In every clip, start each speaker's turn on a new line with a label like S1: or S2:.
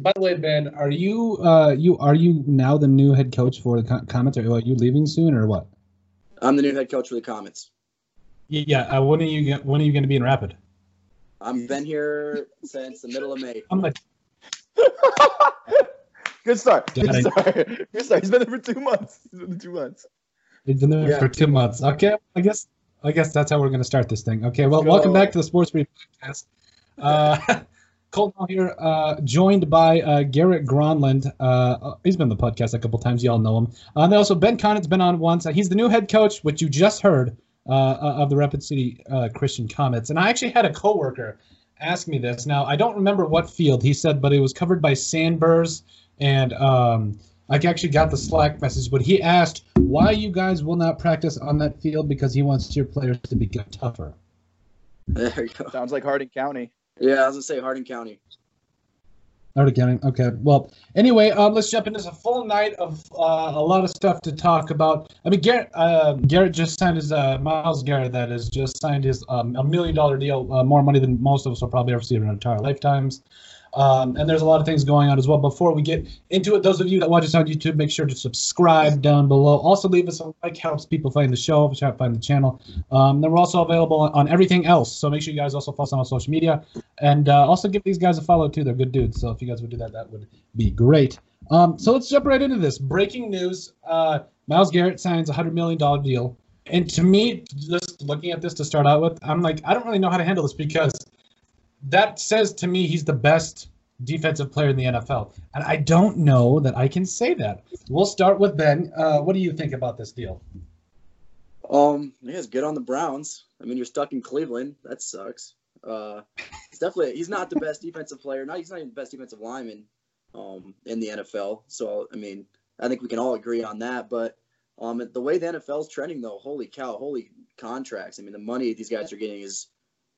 S1: by the way, Ben, are you uh you are you now the new head coach for the Comets? Or are you leaving soon or what?
S2: I'm the new head coach for the Comets.
S1: Yeah. Uh, when are you when are you going to be in Rapid?
S2: I've been here since the middle of May.
S1: I'm like.
S3: Good start. Good start. Good start. He's been there for two months. He's been there two months.
S1: He's been there yeah. for two months. Okay, I guess I guess that's how we're going to start this thing. Okay, well, welcome back to the Sports Brief podcast. Uh, Colton here, uh, joined by uh, Garrett Gronlund. Uh, he's been on the podcast a couple times. Y'all know him. Uh, and then also Ben Connot's been on once. he's the new head coach, which you just heard uh, uh, of the Rapid City Christian Comets. And I actually had a coworker ask me this. Now I don't remember what field he said, but it was covered by Sandburrs, and um, I actually got the Slack message. But he asked why you guys will not practice on that field because he wants your players to become tougher.
S2: There you go.
S3: Sounds like Harding County.
S2: Yeah, I was gonna say Harding County.
S1: Harding County. Okay. Well, anyway, um, let's jump into a full night of uh, a lot of stuff to talk about. I mean, Garrett, uh, Garrett just signed his uh, Myles Garrett that has just signed his um, a million dollar deal, uh, more money than most of us will probably ever see in our entire lifetimes. Um, and there's a lot of things going on as well. Before we get into it, those of you that watch us on YouTube, make sure to subscribe down below. Also, leave us a like, helps people find the show, find the channel. Um, then we're also available on, on, everything else. So make sure you guys also follow us on social media. And uh, also give these guys a follow, too. They're good dudes. So if you guys would do that, that would be great. Um, so let's jump right into this. Breaking news uh, Myles Garrett signs a $100 million deal. And to me, just looking at this to start out with, I'm like, I don't really know how to handle this because that says to me he's the best defensive player in the NFL. And I don't know that I can say that. We'll start with Ben. Uh, what do you think about this deal?
S2: Um, yeah, it's good on the Browns. I mean, you're stuck in Cleveland. That sucks. Uh, he's definitely he's not the best defensive player. Not he's not even the best defensive lineman um, in the NFL. So I mean, I think we can all agree on that. But um, the way the NFL is trending, though, holy cow, holy contracts. I mean, the money these guys are getting is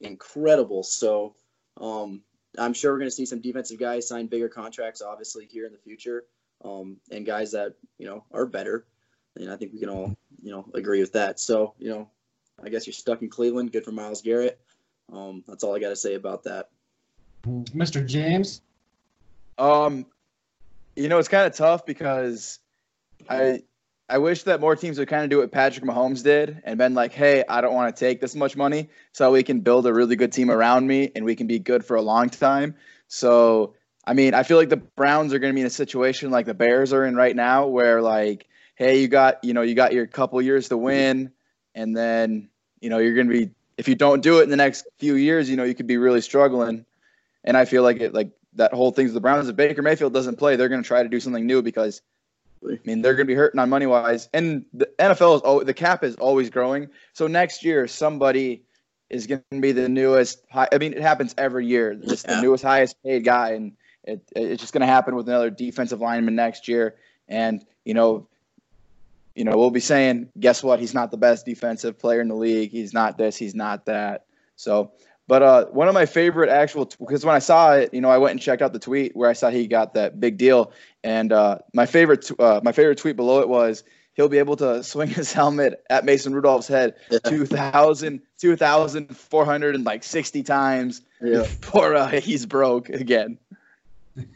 S2: incredible. So um, I'm sure we're going to see some defensive guys sign bigger contracts, obviously, here in the future, um, and guys that you know are better. And I think we can all you know agree with that. So you know, I guess you're stuck in Cleveland. Good for Myles Garrett. Um, that's all I got to say about that.
S1: Mr. James.
S3: Um, you know, it's kind of tough because I I wish that more teams would kind of do what Patrick Mahomes did and been like, hey, I don't want to take this much money so we can build a really good team around me and we can be good for a long time. So, I mean, I feel like the Browns are going to be in a situation like the Bears are in right now where, like, hey, you got, you know, you got your couple years to win and then, you know, you're going to be, if you don't do it in the next few years, you know, you could be really struggling. And I feel like it, like, that whole thing's the Browns, if Baker Mayfield doesn't play, they're going to try to do something new because – I mean, they're going to be hurting on money wise, and the NFL is oh, the cap is always growing. So next year, somebody is going to be the newest. High, I mean, it happens every year. Just yeah. the newest, highest paid guy, and it, it's just going to happen with another defensive lineman next year. And you know, you know, we'll be saying, guess what? He's not the best defensive player in the league. He's not this. He's not that. So but uh, one of my favorite actual because when I saw it, you know, I went and checked out the tweet where I saw he got that big deal, and uh, my favorite t- uh, my favorite tweet below it was he'll be able to swing his helmet at Mason Rudolph's head yeah. 2,000, 2,460 times yeah. before uh, he's broke again.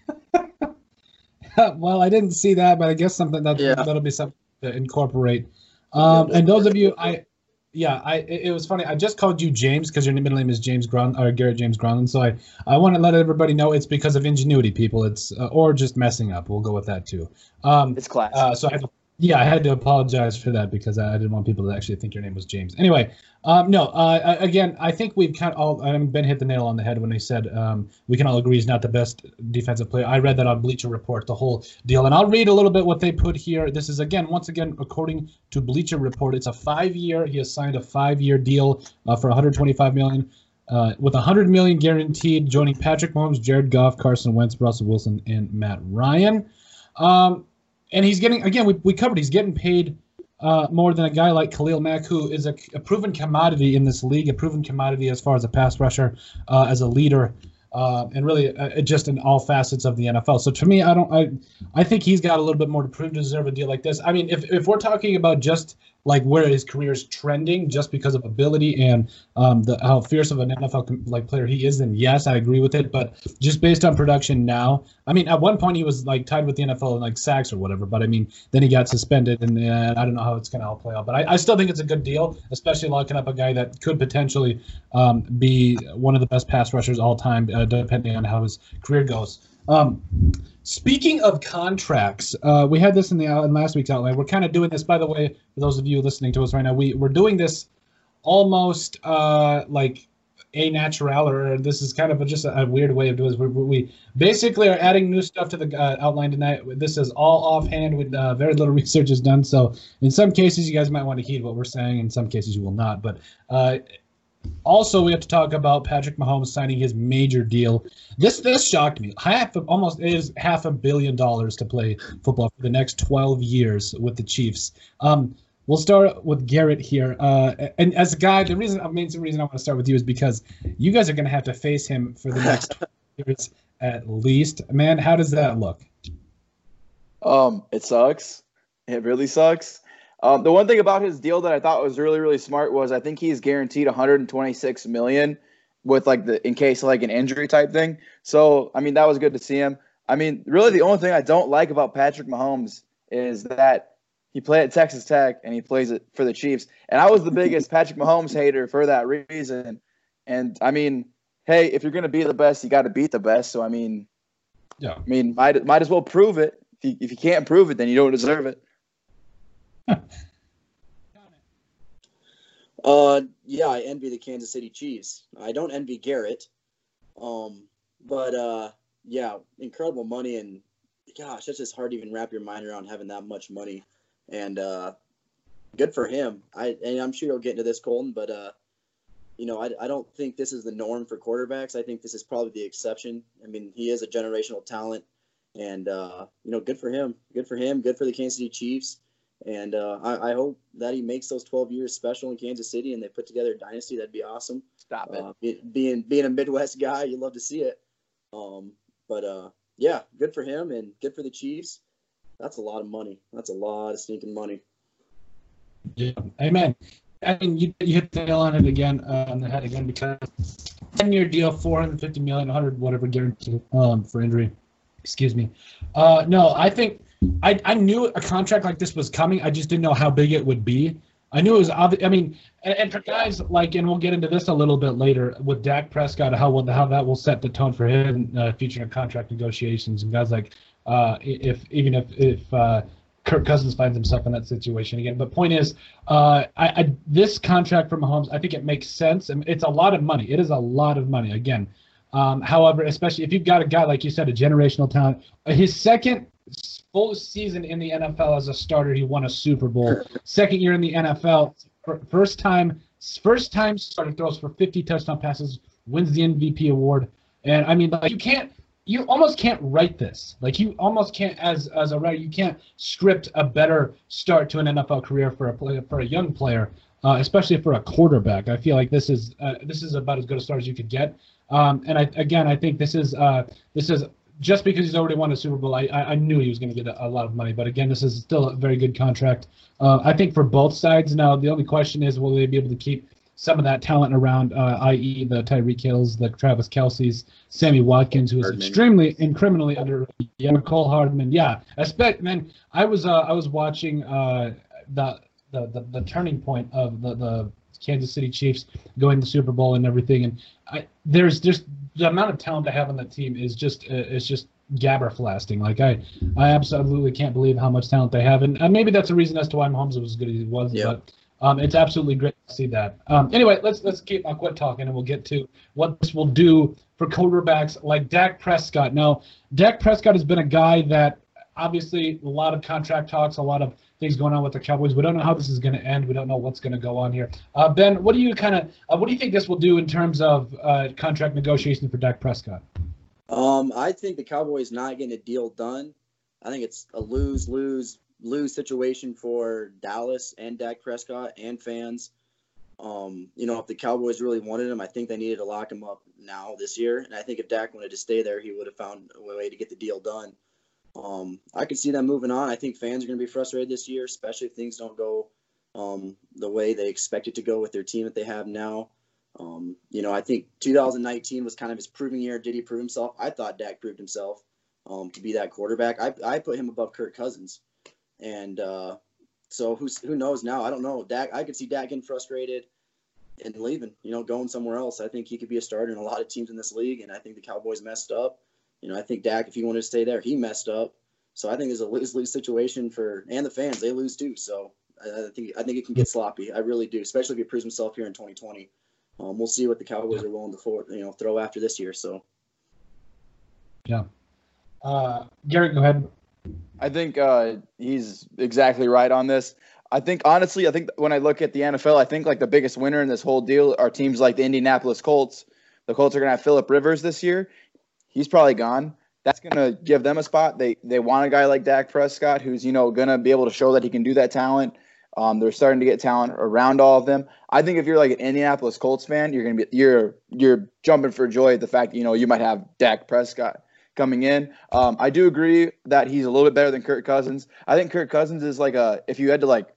S1: well, I didn't see that, but I guess something that yeah. that'll be something to incorporate. Um, and those of you, I yeah, I it, was funny. I just called you James because your middle name is James Gron or Garrett James Gronlund. So I I want to let everybody know it's because of ingenuity, people. It's uh, or just messing up. We'll go with that too. Um,
S3: it's class.
S1: Uh, so I had to, yeah, I had to apologize for that because I, didn't want people to actually think your name was James. Anyway, um, no, uh, again, I think we've kind of all, I mean, Ben hit the nail on the head when he said um, we can all agree he's not the best defensive player. I read that on Bleacher Report, the whole deal. And I'll read a little bit what they put here. This is, again, once again, according to Bleacher Report, it's a five year, he has signed a five year deal uh, for 125 million. Uh, with 100 million guaranteed, joining Patrick Mahomes, Jared Goff, Carson Wentz, Russell Wilson, and Matt Ryan. Um, and he's getting again, we, we covered he's getting paid uh, more than a guy like Khalil Mack, who is a, a, proven commodity in this league, a proven commodity as far as a pass rusher, uh, as a leader, uh, and really uh, just in all facets of the NFL. So to me, I don't, I, I think he's got a little bit more to prove to deserve a deal like this. I mean, if, if we're talking about just like where his career is trending just because of ability and um, the how fierce of an NFL like player he is, then yes, I agree with it. But just based on production now, I mean, at one point he was like tied with the NFL in like sacks or whatever. But I mean, then he got suspended, and uh, I don't know how it's gonna all play out. But I, I, still think it's a good deal, especially locking up a guy that could potentially um, be one of the best pass rushers all time, uh, depending on how his career goes. Um, Speaking of contracts, uh, we had this in the uh, in last week's outline. We're kind of doing this, by the way, for those of you listening to us right now. We we're doing this almost uh, like a natural, or this is kind of a, just a, a, weird way of doing this. We, we, basically are adding new stuff to the uh, outline tonight. This is all offhand with uh, very little research is done. So in some cases, you guys might want to heed what we're saying. In some cases, you will not. But uh, also, we have to talk about Patrick Mahomes signing his major deal. This this shocked me. Half of, almost is half a billion dollars to play football for the next 12 years with the Chiefs. Um, we'll start with Garrett here. Uh, and as a guy, the reason, i the main reason I want to start with you is because you guys are going to have to face him for the next years at least. Man, how does that look?
S3: Um, it sucks. It really sucks. Um, the one thing about his deal that I thought was really really smart was I think he's guaranteed 126 million with like the in case of like an injury type thing. So I mean that was good to see him. I mean really the only thing I don't like about Patrick Mahomes is that he played at Texas Tech and he plays it for the Chiefs. And I was the biggest Patrick Mahomes hater for that reason. And I mean, hey, if you're gonna be the best, you got to beat the best. So I mean, yeah, I mean might might as well prove it. If you, if you can't prove it, then you don't deserve it.
S2: Uh, yeah, I envy the Kansas City Chiefs. I don't envy Garrett. Um, but uh, yeah, incredible money and gosh, it's just hard to even wrap your mind around having that much money. And uh, good for him. I and I'm sure you'll get into this, Colton, but uh, you know, I, I don't think this is the norm for quarterbacks. I think this is probably the exception. I mean, he is a generational talent, and uh, you know, good for him. Good for him. Good for the Kansas City Chiefs. And uh, I, I, hope that he makes those 12 years special in Kansas City and they put together a dynasty. That'd be awesome.
S3: Stop it. Uh,
S2: being being a Midwest guy, you love to see it. Um, but uh, yeah, good for him and good for the Chiefs. That's a lot of money. That's a lot of stinking money.
S1: Yeah, amen. I mean, you, you hit the nail on it again uh, on the head again because 10 year deal, 450 million, 100 whatever guarantee um, for injury. Excuse me. Uh, no, I think I, I knew a contract like this was coming. I just didn't know how big it would be. I knew it was obvious. I mean, and, and, for guys like, and we'll get into this a little bit later with Dak Prescott, how how that will set the tone for him uh, future contract negotiations and guys like, uh, if even if if uh, Kirk Cousins finds himself in that situation again. But point is, uh, I, I, this contract for Mahomes, I think it makes sense. and it's a lot of money. It is a lot of money. Again, um, however, especially if you've got a guy like you said, a generational talent, his second full season in the NFL as a starter. He won a Super Bowl. Second year in the NFL, first time first time starter throws for 50 touchdown passes, wins the MVP award. And I mean, like you can't you almost can't write this. Like you almost can't as as a writer, you can't script a better start to an NFL career for a play, for a young player, uh, especially for a quarterback. I feel like this is uh, this is about as good a start as you could get. Um, and I, again, I think this is uh, this is just because he's already won a Super Bowl, I, I, knew he was going to get a, a, lot of money. But again, this is still a very good contract. Uh, I think for both sides. Now, the only question is, will they be able to keep some of that talent around, uh, i.e., the Tyreek Hills, the Travis Kelce's, Sammy Watkins, who is extremely and criminally under. Yeah, Mecole Hardman. Yeah, I expect. Man, I was uh, I was watching uh, the, the the the turning point of the the Kansas City Chiefs going to Super Bowl and everything. And I, there's just the amount of talent they have on the team is just uh, it's just gabberflasting. Like I, I absolutely can't believe how much talent they have, and, and maybe that's a reason as to why Mahomes was as good as he was. Yeah. But um, it's absolutely great to see that. Um, anyway, let's let's keep I'll quit talking, and we'll get to what this will do for quarterbacks like Dak Prescott. Now, Dak Prescott has been a guy that obviously a lot of contract talks, a lot of things going on with the Cowboys. We don't know how this is going to end. We don't know what's going to go on here. Uh, ben, what do you kind of uh, what do you think this will do in terms of uh, contract negotiation for Dak Prescott?
S2: Um, I think the Cowboys not getting a deal done. I think it's a lose lose lose situation for Dallas and Dak Prescott and fans. Um, you know, if the Cowboys really wanted him, I think they needed to lock him up now this year. And I think if Dak wanted to stay there, he would have found a way to get the deal done. Um, I could see them moving on. I think fans are going to be frustrated this year, especially if things don't go um, the way they expect it to go with their team that they have now. Um, you know, I think 2019 was kind of his proving year. Did he prove himself? I thought Dak proved himself um, to be that quarterback. I, I put him above Kirk Cousins, and uh, so who's who knows now? I don't know. Dak, I could see Dak getting frustrated and leaving. You know, going somewhere else. I think he could be a starter in a lot of teams in this league, and I think the Cowboys messed up. You know, I think Dak, if he wanted to stay there, he messed up. So I think there's a lose lose situation for and the fans. They lose too. So I, I think I think it can get sloppy. I really do, especially if he proves himself here in 2020. Um, we'll see what the Cowboys are willing to for, you know throw after this year. So
S1: yeah, uh, Garrett, go ahead.
S3: I think uh, he's exactly right on this. I think honestly, I think when I look at the NFL, I think like the biggest winner in this whole deal are teams like the Indianapolis Colts. The Colts are going to have Philip Rivers this year. He's probably gone. That's going to give them a spot. They they want a guy like Dak Prescott who's you know going to be able to show that he can do that talent. Um, they're starting to get talent around all of them. I think if you're like an Indianapolis Colts fan, you're gonna be you're you're jumping for joy at the fact that you know you might have Dak Prescott coming in. Um, I do agree that he's a little bit better than Kirk Cousins. I think Kirk Cousins is like a if you had to like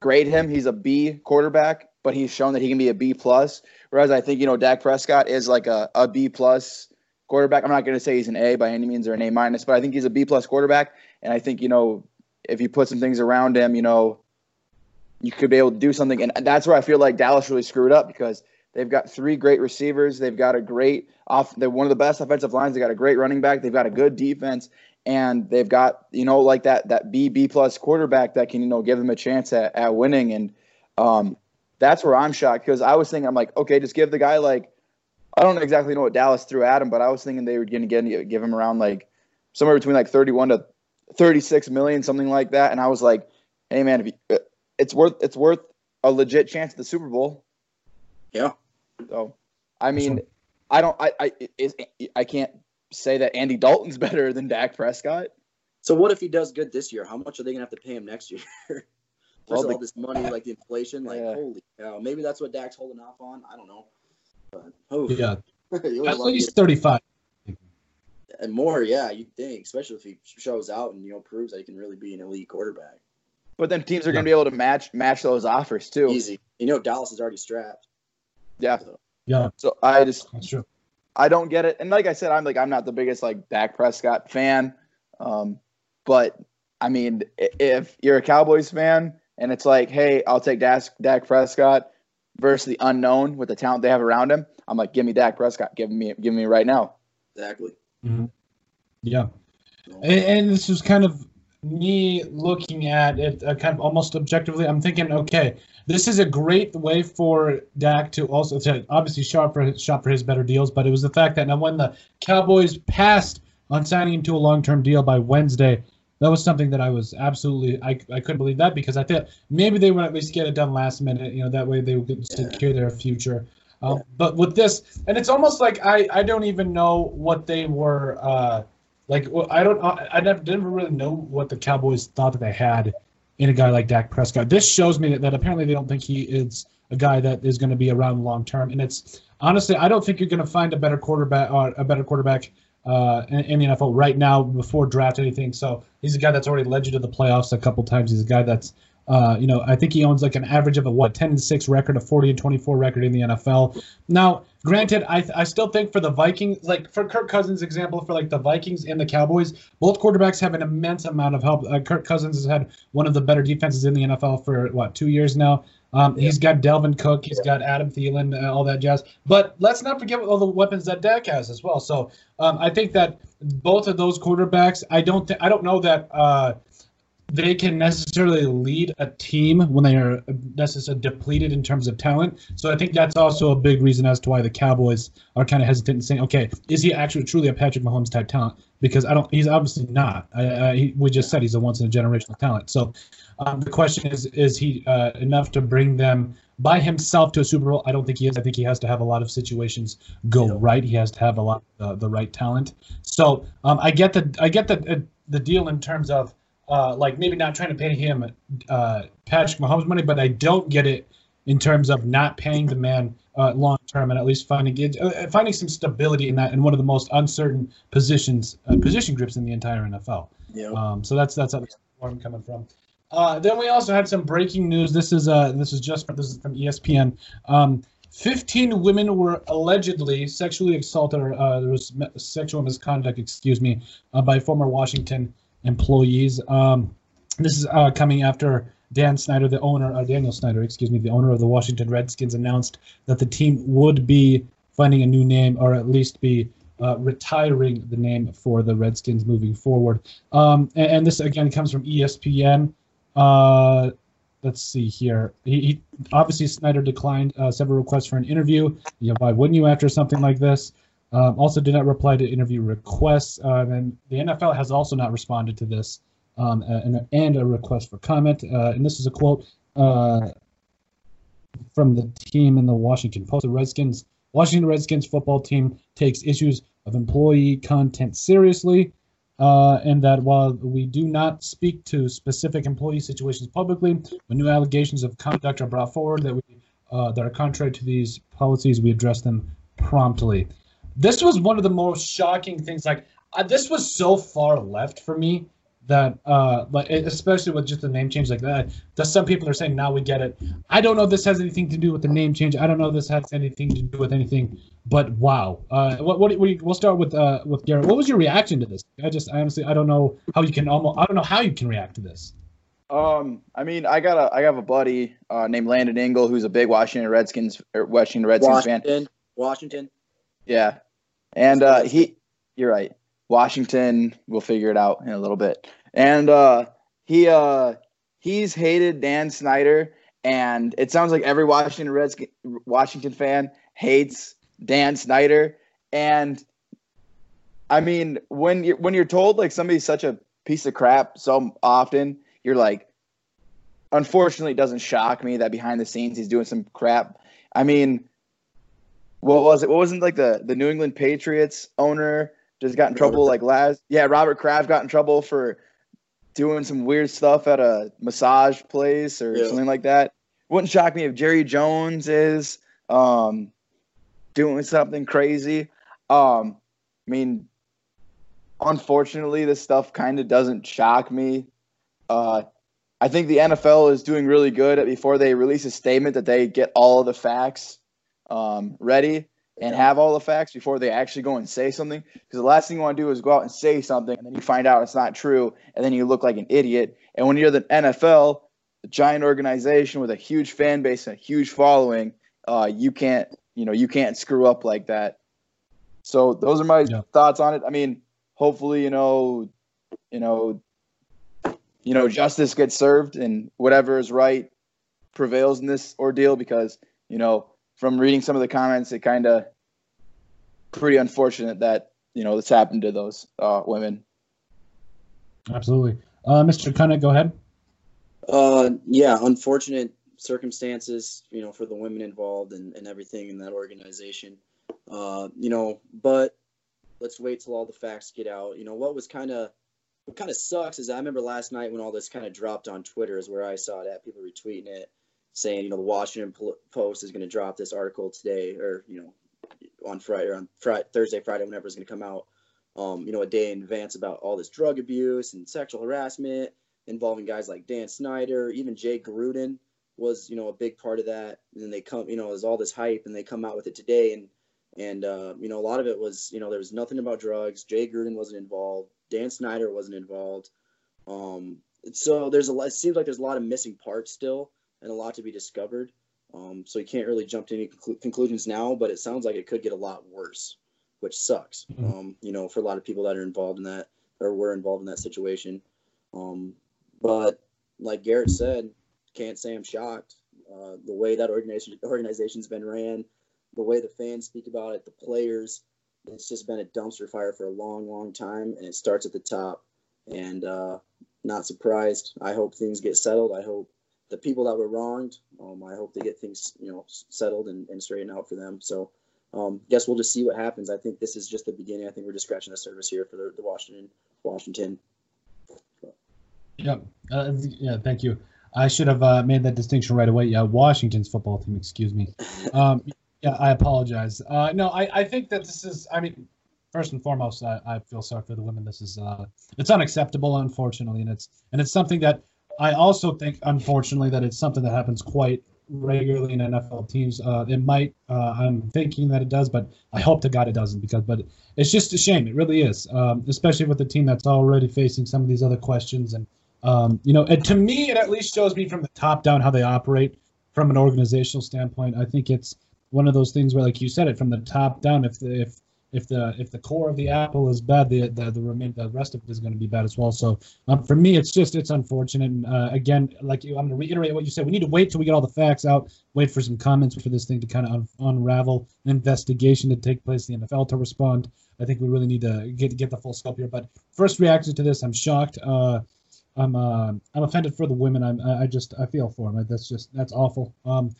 S3: grade him, he's a B quarterback, but he's shown that he can be a B plus. Whereas I think you know Dak Prescott is like a, a B plus quarterback. I'm not going to say he's an A by any means or an A minus, but I think he's a B plus quarterback. And I think you know if you put some things around him, you know you could be able to do something. And that's where I feel like Dallas really screwed up because they've got three great receivers. They've got a great off. They're one of the best offensive lines. They got a great running back. They've got a good defense, and they've got you know like that that B B plus quarterback that can you know give them a chance at, at winning. And um, that's where I'm shocked because I was thinking I'm like okay, just give the guy like I don't exactly know what Dallas threw at him, but I was thinking they were going to give him around like somewhere between like 31 to 36 million, something like that. And I was like, hey man, if you, uh, it's worth it's worth a legit chance at the Super Bowl.
S2: Yeah.
S3: So, I mean, I don't, I, I, is, I can't say that Andy Dalton's better than Dak Prescott.
S2: So what if he does good this year? How much are they gonna have to pay him next year? well, all this money, like the inflation, like yeah. holy cow. Maybe that's what Dak's holding off on. I don't know.
S1: But, oh yeah, at least thirty-five.
S2: And more, yeah, you'd think, especially if he shows out and you know proves that he can really be an elite quarterback.
S3: But then teams are going to be able to match match those offers too.
S2: Easy. You know, Dallas is already strapped.
S3: Yeah.
S1: So. Yeah.
S3: So I just That's true. I don't get it. And like I said, I'm like I'm not the biggest like Dak Prescott fan. Um, but I mean, if you're a Cowboys fan and it's like, hey, I'll take Dak, Dak Prescott versus the unknown with the talent they have around him, I'm like, give me Dak Prescott. Give me, give me right now.
S2: Exactly.
S1: Mm-hmm. Yeah. And, and, this is kind of me looking at it uh, kind of almost objectively, I'm thinking, okay, this is a great way for Dak to also to obviously shop for his, shop for his better deals. But it was the fact that now when the Cowboys passed on signing him to a long term deal by Wednesday, that was something that I was absolutely I, I couldn't believe that because I thought maybe they would at least get it done last minute. You know that way they would secure their future. Um, but with this, and it's almost like I I don't even know what they were. Uh, like, I don't, I never didn't really know what the Cowboys thought that they had in a guy like Dak Prescott. This shows me that, that apparently they don't think he is a guy that is going to be around long term. And it's honestly, I don't think you're going to find a better quarterback, uh, a better quarterback uh, in, the NFL right now before draft anything. So he's a guy that's already led you to the playoffs a couple times. He's a guy that's uh, you know, I think he owns like an average of a what 10 and 6 record, a 40 and 24 record in the NFL. Now, granted, I I still think for the Vikings, like for Kirk Cousins' example, for like the Vikings and the Cowboys, both quarterbacks have an immense amount of help. Uh, Kirk Cousins has had one of the better defenses in the NFL for what two years now. Um, yeah. He's got Dalvin Cook, he's yeah. got Adam Thielen, uh, all that jazz. But let's not forget all the weapons that Dak has as well. So um, I think that both of those quarterbacks, I don't th- I don't know that. Uh, they can necessarily lead a team when they are necessarily depleted in terms of talent. So I think that's also a big reason as to why the Cowboys are kind of hesitant in saying, okay, is he actually truly a Patrick Mahomes type talent? Because I don't, he's obviously not. I, I, he, we just said he's a once in a generational talent. So um, the question is, is he uh, enough to bring them by himself to a Super Bowl? I don't think he is. I think he has to have a lot of situations go yeah. right. He has to have a lot of uh, the right talent. So um, I get the I get the uh, the deal in terms of uh, like maybe not trying to pay him uh, Patrick Mahomes money, but I don't get it in terms of not paying the man uh, long term and at least finding uh, finding some stability in that in one of the most uncertain positions uh, position groups in the entire NFL. Yeah. Um, so that's that's where I'm coming from. Uh, then we also had some breaking news. This is uh, this is just this is from ESPN. Um, 15 women were allegedly sexually assaulted, or uh, there was sexual misconduct, excuse me, uh, by former Washington employees. Um, this is uh, coming after Dan Snyder, the owner, uh, Daniel Snyder, excuse me, the owner of the Washington Redskins, announced that the team would be finding a new name, or at least be uh, retiring the name for the Redskins moving forward. Um, and, and this again comes from ESPN. Uh, let's see here. He, he obviously Snyder declined uh, several requests for an interview. Yeah, why wouldn't you after something like this? Um, also, did not reply to interview requests. Um, and the NFL has also not responded to this um, and, and a request for comment. Uh, and this is a quote uh, from the team in the Washington Post. The Redskins, Washington Redskins football team takes issues of employee content seriously. Uh, and that while we do not speak to specific employee situations publicly, when new allegations of conduct are brought forward that we uh, that are contrary to these policies, we address them promptly. This was one of the most shocking things. Like uh, this was so far left for me that, uh, like especially with just the name change like that. That some people are saying now we get it. I don't know if this has anything to do with the name change. I don't know if this has anything to do with anything. But wow, uh, what, what, what we'll start with uh, with Garrett. What was your reaction to this? I just I honestly I don't know how you can almost I don't know how you can react to this.
S3: Um, I mean, I got a I have a buddy uh, named Landon Engel who's a big Washington Redskins Washington Redskins fan.
S2: Washington, Washington.
S3: Yeah, and uh, he, you're right. Washington, we'll figure it out in a little bit. And uh, he uh, he's hated Dan Snyder, and it sounds like every Washington Redskin Washington fan hates Dan Snyder. And I mean, when you're when you're told like somebody's such a piece of crap so often, you're like, unfortunately, it doesn't shock me that behind the scenes he's doing some crap. I mean, what was it? What wasn't like the the New England Patriots owner just got in trouble like last? Yeah, Robert Kraft got in trouble for doing some weird stuff at a massage place or
S2: Yeah.
S3: something like that. Wouldn't shock me if Jerry Jones is um, doing something crazy. Um, I mean, unfortunately, this stuff kind of doesn't shock me. Uh, I think the NFL is doing really good at before they release a statement that they get all of the facts um, ready and have all the facts before they actually go and say something. Because the last thing you want to do is go out and say something and then you find out it's not true and then you look like an idiot. And when you're the NFL, a giant organization with a huge fan base and a huge following, uh, you can't you know you can't screw up like that. So those are my
S1: Yeah.
S3: thoughts on it. I mean, hopefully, you know, you know, you know, justice gets served and whatever is right prevails in this ordeal because, you know, from reading some of the comments, it kind of pretty unfortunate that, you know, this happened to those uh, women.
S1: Absolutely, uh, Mr. Cunnick, go ahead.
S2: Uh, yeah, unfortunate circumstances, you know, for the women involved and, and everything in that organization. Uh, you know, but let's wait till all the facts get out. You know, what was kind of what kind of sucks is I remember last night when all this kind of dropped on Twitter is where I saw it at people retweeting it, saying you know the Washington Post is going to drop this article today or you know on Friday or on Friday, Thursday, Friday, whenever it's going to come out. Um, you know, a day in advance about all this drug abuse and sexual harassment involving guys like Dan Snyder, even Jay Gruden was, you know, a big part of that. And then they come, you know, there's all this hype and they come out with it today. And, and, uh, you know, a lot of it was, you know, there was nothing about drugs. Jay Gruden wasn't involved. Dan Snyder wasn't involved. Um, so there's a lot, it seems like there's a lot of missing parts still and a lot to be discovered. Um, so you can't really jump to any conclu- conclusions now, but it sounds like it could get a lot worse, which sucks.
S1: Mhm.
S2: Um, you know, for a lot of people that are involved in that or were involved in that situation. Um, but like Garrett said, can't say I'm shocked. Uh, the way that organization organization's been ran, the way the fans speak about it, the players, it's just been a dumpster fire for a long, long time, and it starts at the top. And uh, not surprised. I hope things get settled. I hope the people that were wronged, um, I hope they get things, you know, settled and, and straightened out for them. So, um, guess we'll just see what happens. I think this is just the beginning. I think we're just scratching the surface here for the, the Washington, Washington.
S1: Yeah, uh, yeah. Thank you. I should have uh, made that distinction right away. Yeah, Washington's football team. Excuse me. Um, yeah, I apologize. Uh, no, I, I think that this is. I mean, first and foremost, I, I feel sorry for the women. This is uh, it's unacceptable, unfortunately, and it's and it's something that I also think, unfortunately, that it's something that happens quite regularly in NFL teams. Uh, it might. Uh, I'm thinking that it does, but I hope to God it doesn't because. But it's just a shame. It really is, um, especially with the team that's already facing some of these other questions. And um, you know, and to me, it at least shows me from the top down how they operate from an organizational standpoint. I think it's one of those things where, like you said, it from the top down. If if if the if the core of the apple is bad, the the the, remain, the rest of it is going to be bad as well. So um, for me, it's just it's unfortunate. And, uh, again, like you, I'm going to reiterate what you said. We need to wait till we get all the facts out. Wait for some comments for this thing to kind of un- unravel, an investigation to take place, the NFL to respond. I think we really need to get get the full scope here. But first reaction to this, I'm shocked. Uh, I'm uh, I'm offended for the women. I'm I just I feel for them. That's just that's awful. Um,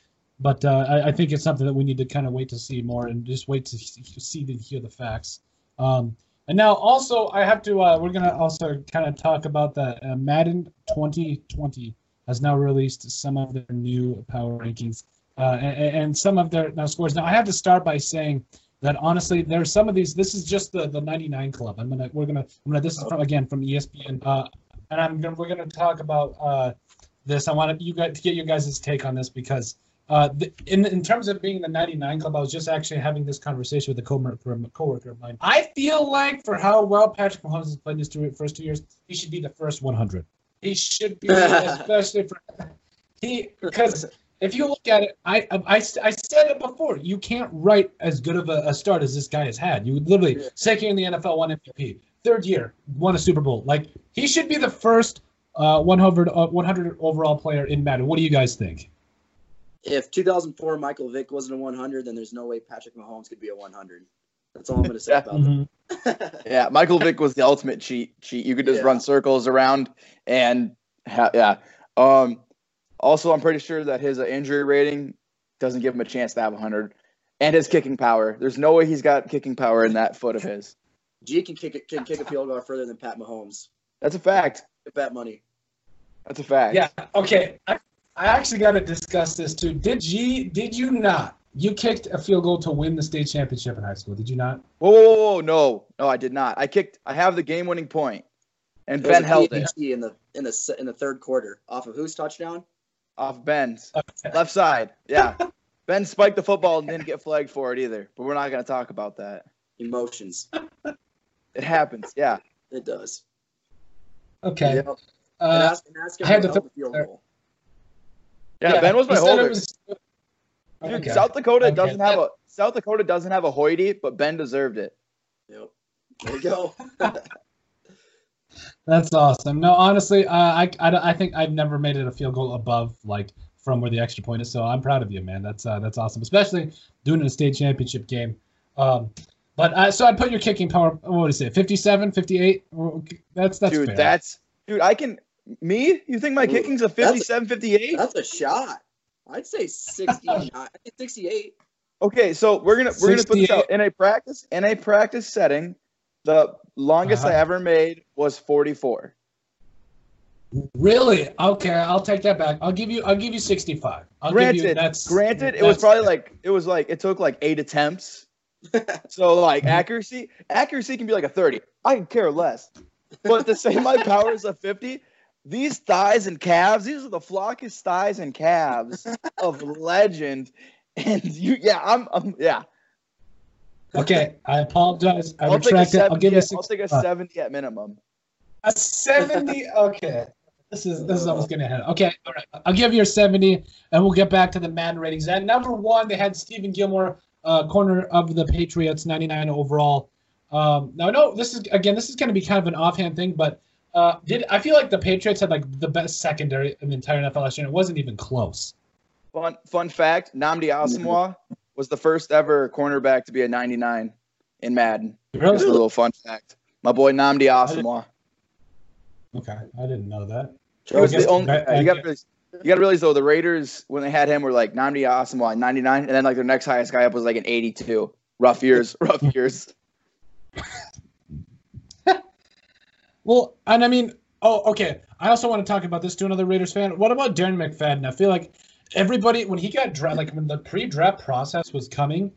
S1: but uh, I, I, think it's something that we need to kind of wait to see more and just wait to see and hear the facts. Um, and now also I have to uh, we're gonna also kind of talk about the uh, Madden 2020 has now released some of their new power rankings uh, and, and, some of their now scores. Now I have to start by saying that honestly there's some of these. This is just the the 99 club. I'm gonna we're gonna I'm gonna this is from again from ESPN. Uh, and I'm gonna we're gonna talk about uh, this. I want you guys to get your guys' take on this because uh, the, in in terms of being the 99 club, I was just actually having this conversation with a coworker, coworker of mine. I feel like for how well Patrick Mahomes has played his two, first two years, he should be the first 100. He should be, especially for he because if you look at it, I, I, I said it before. You can't write as good of a, a start as this guy has had. You would literally second year in the NFL, one MVP, third year, won a Super Bowl. Like he should be the first uh, 100 uh, 100 overall player in Madden. What do you guys think?
S2: If 2004 Michael Vick wasn't a 100, then there's no way Patrick Mahomes could be a 100. That's all I'm going to say yeah. about
S3: mm-hmm. yeah, Michael Vick was the ultimate cheat. Cheat. You could just yeah. run circles around and ha- yeah. Um, also, I'm pretty sure that his uh, injury rating doesn't give him a chance to have 100, and his kicking power. There's no way he's got kicking power in that foot of his.
S2: G can kick it, can kick a field goal further than Pat Mahomes.
S3: That's a fact.
S2: Bet money.
S3: That's a fact.
S1: Yeah. Okay. I, I actually got to discuss this too. Did you Did you not? You kicked a field goal to win the state championship in high school. Did you not?
S3: Whoa, whoa, whoa, whoa. no, no, I did not. I kicked. I have the game-winning point, and Ben held it
S2: in the in the in the third quarter off of whose touchdown?
S3: Off Ben's okay. left side. Yeah, Ben spiked the football and didn't get flagged for it either. But we're not going to talk about that.
S2: Emotions.
S3: it happens. Yeah,
S2: it does.
S1: Okay.
S2: Yep. Uh, and ask, and ask I had to th- field goal.
S3: Yeah, yeah Ben was my holder. Was... Dude, okay. South Dakota okay. doesn't have a South Dakota doesn't have a hoity, but Ben deserved it.
S2: Yep. There you go.
S1: That's awesome. No, honestly, uh, I, I, I think I've never made it a field goal above like from where the extra point is. So I'm proud of you, man. That's uh, that's awesome, especially doing a state championship game. Um, but uh, so I put your kicking power. What is it? 57, 58? That's that's
S3: dude.
S1: Fair.
S3: That's dude. I can me? You think my Ooh, kicking's a 57, 58?
S2: That's a shot. I'd say 69, 68.
S3: Okay, so we're gonna we're 68. gonna put this out in a practice in a practice setting. The longest uh-huh. I ever made was 44.
S1: Really? Okay, I'll take that back. I'll give you I'll give you 65. I'll
S3: granted,
S1: you,
S3: that's granted, it was probably like it was like it took like eight attempts. so like accuracy, accuracy can be like a 30. I can care less. But to say my power is a 50, these thighs and calves, these are the flockest thighs and calves of legend. And you, yeah, I'm, I'm yeah.
S1: Okay, I apologize. I will retract it. I'll give you.
S3: I'll take a seventy at minimum.
S1: A seventy. Okay, this is this is almost getting ahead. Okay, all right. I'll give you a seventy, and we'll get back to the man ratings. At number one, they had Stephon Gilmore, uh, corner of the Patriots, ninety nine overall. Um, now I know this is again, this is going to be kind of an offhand thing, but uh, did I feel like the Patriots had like the best secondary in the entire NFL last year? And it wasn't even close.
S3: Fun fun fact: Nnamdi Asomugha was the first ever cornerback to be a 99 in Madden. Really? Just a little fun fact. My boy Nnamdi Asomugha.
S1: Okay, I didn't know that.
S3: He was the only. I, you got to realize, you got to realize though the Raiders when they had him were like Nnamdi Asomugha 99, and then like their next highest guy up was like an 82. Rough years, rough years.
S1: Well, and I mean, oh, okay. I also want to talk about this to another Raiders fan. What about Darren McFadden? I feel like everybody when he got drafted, like when the pre-draft process was coming,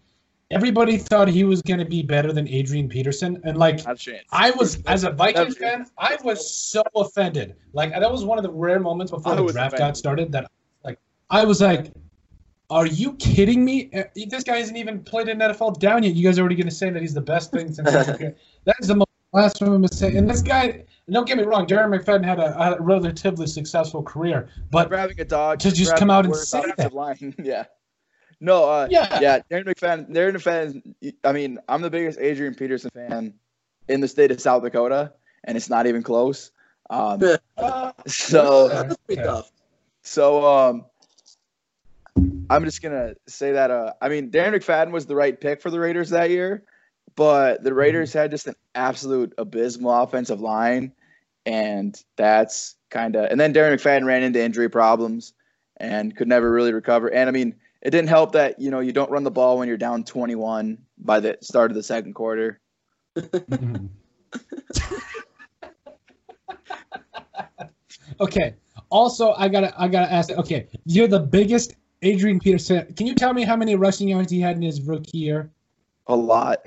S1: everybody thought he was going to be better than Adrian Peterson, and like
S3: Not a chance.
S1: I was as a Vikings fan, I was so offended. Like that was one of the rare moments before the draft
S3: offended.
S1: got started that like I was like, "Are you kidding me? Uh, This guy hasn't even played in NFL down yet. You guys are already going to say that he's the best thing since. That is the most blasphemous thing. And this guy, don't get me wrong, Darren McFadden had a, a relatively successful career, but
S3: for having a dog
S1: To just come out
S3: the
S1: and
S3: worst
S1: say
S3: offensive line. yeah. No, uh,
S1: yeah,
S3: yeah, Darren McFadden. Darren McFadden. I mean, I'm the biggest Adrian Peterson fan in the state of South Dakota, and it's not even close. Um, so,
S2: That's pretty
S1: Okay.
S2: tough.
S3: so um, I'm just gonna say that. Uh, I mean, Darren McFadden was the right pick for the Raiders that year, but the mm-hmm. Raiders had just an absolute abysmal offensive line, and that's kind of. And then Darren McFadden ran into injury problems and could never really recover. And I mean, it didn't help that you know you don't run the ball when you're down 21 by the start of the second quarter.
S1: Okay. Also, I gotta I gotta ask. Okay, you're the biggest Adrian Peterson. Can you tell me how many rushing yards he had in his rookie year?
S3: A lot.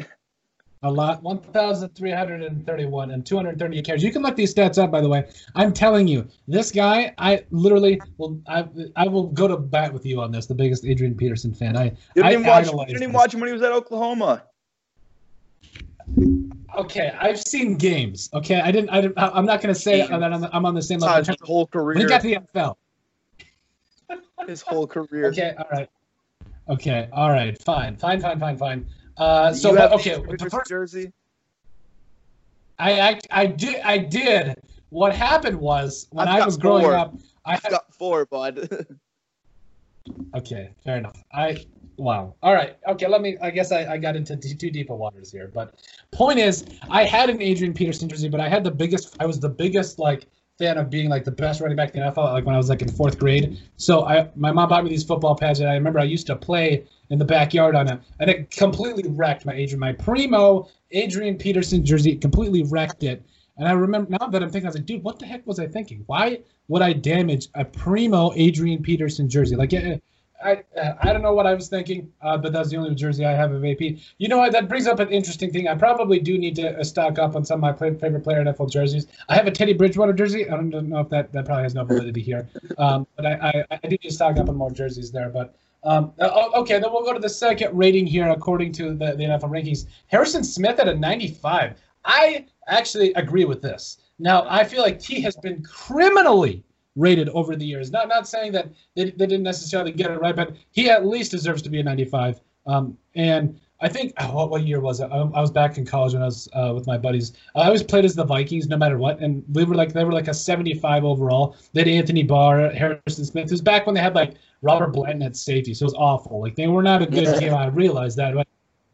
S1: A lot. 1,331 and 238 carries. You can look these stats up, by the way. I'm telling you, this guy, I literally will. I, I will go to bat with you on this. The biggest Adrian Peterson fan. I
S3: You didn't
S1: I
S3: even watch. You didn't even watch him when he was at Oklahoma.
S1: Okay, I've seen games. Okay, I didn't. I didn't I'm not gonna say that I'm, I'm on the same level.
S3: His whole
S1: When he
S3: career.
S1: got to the NFL.
S3: His whole career.
S1: Okay, all right. Okay, all right, fine, fine, fine, fine, fine. Uh, so okay,
S3: the
S1: the first,
S3: jersey.
S1: I, I I did I did. What happened was when
S3: I've
S1: I was growing
S3: four.
S1: up, I had,
S3: got four, bud.
S1: okay, fair enough. I wow. All right, okay. Let me. I guess I, I got into t- too deep of waters here, but point is, I had an Adrian Peterson jersey, but I had the biggest. I was the biggest like fan of being like the best running back in the NFL, like when I was like in fourth grade. So I, my mom bought me these football pads, and I remember I used to play in the backyard on them, and it completely wrecked my Adrian, my primo Adrian Peterson jersey. It completely wrecked it. And I remember now that I'm thinking, I was like, dude, what the heck was I thinking? Why would I damage a primo Adrian Peterson jersey? Like, I I don't know what I was thinking, uh, but that's the only jersey I have of AP. You know what? That brings up an interesting thing. I probably do need to uh, stock up on some of my favorite player NFL jerseys. I have a Teddy Bridgewater jersey. I don't know if that, that probably has no validity here, um, but I, I, I do need to stock up on more jerseys there. But um, uh, oh, okay, then we'll go to the second rating here according to the, the NFL rankings. Harrison Smith at a 95. I actually agree with this. Now, I feel like he has been criminally rated over the years. Not not saying that they, they didn't necessarily get it right, but he at least deserves to be a 95. Um, and I think oh, what, what year was it? I, I was back in college when I was uh, with my buddies. I always played as the Vikings, no matter what, and we were like they were like a 75 overall. They had Anthony Barr, Harrison Smith. It was back when they had like Robert Blanton at safety, so it was awful. Like they were not a good team. I realized that, but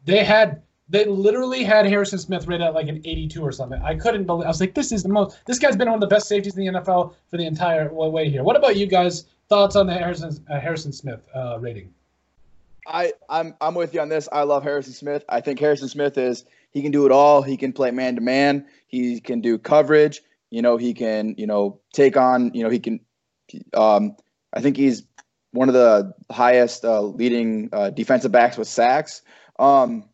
S1: they had they literally had Harrison Smith rated at like an 82 or something. I couldn't believe. I was like, this is the most. This guy's been one of the best safeties in the NFL for the entire way here. What about you guys? Thoughts on the Harrison uh, Harrison Smith uh, rating?
S3: I I'm I'm with you on this. I love Harrison Smith. I think Harrison Smith is he can do it all. He can play man to man. He can do coverage. You know, he can you know take on. You know, he can. Um, I think he's one of the highest uh, leading uh, defensive backs with sacks. Um,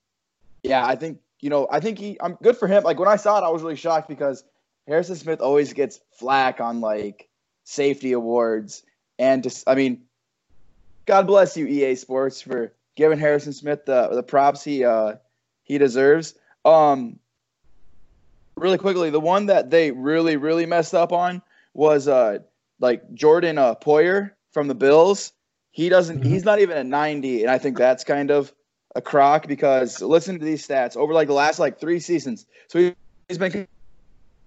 S3: yeah, I think you know. I think he. I'm good for him. Like when I saw it, I was really shocked because Harrison Smith always gets flack on like safety awards and just. I mean, God bless you, EA Sports, for giving Harrison Smith the the props he uh he deserves. Um, really quickly, the one that they really really messed up on was uh like Jordan uh, Poyer from the Bills. He doesn't.
S1: Mhm.
S3: He's not even at 90, and I think that's kind of a crock because listen to these stats over like the last like three seasons. So he, he's been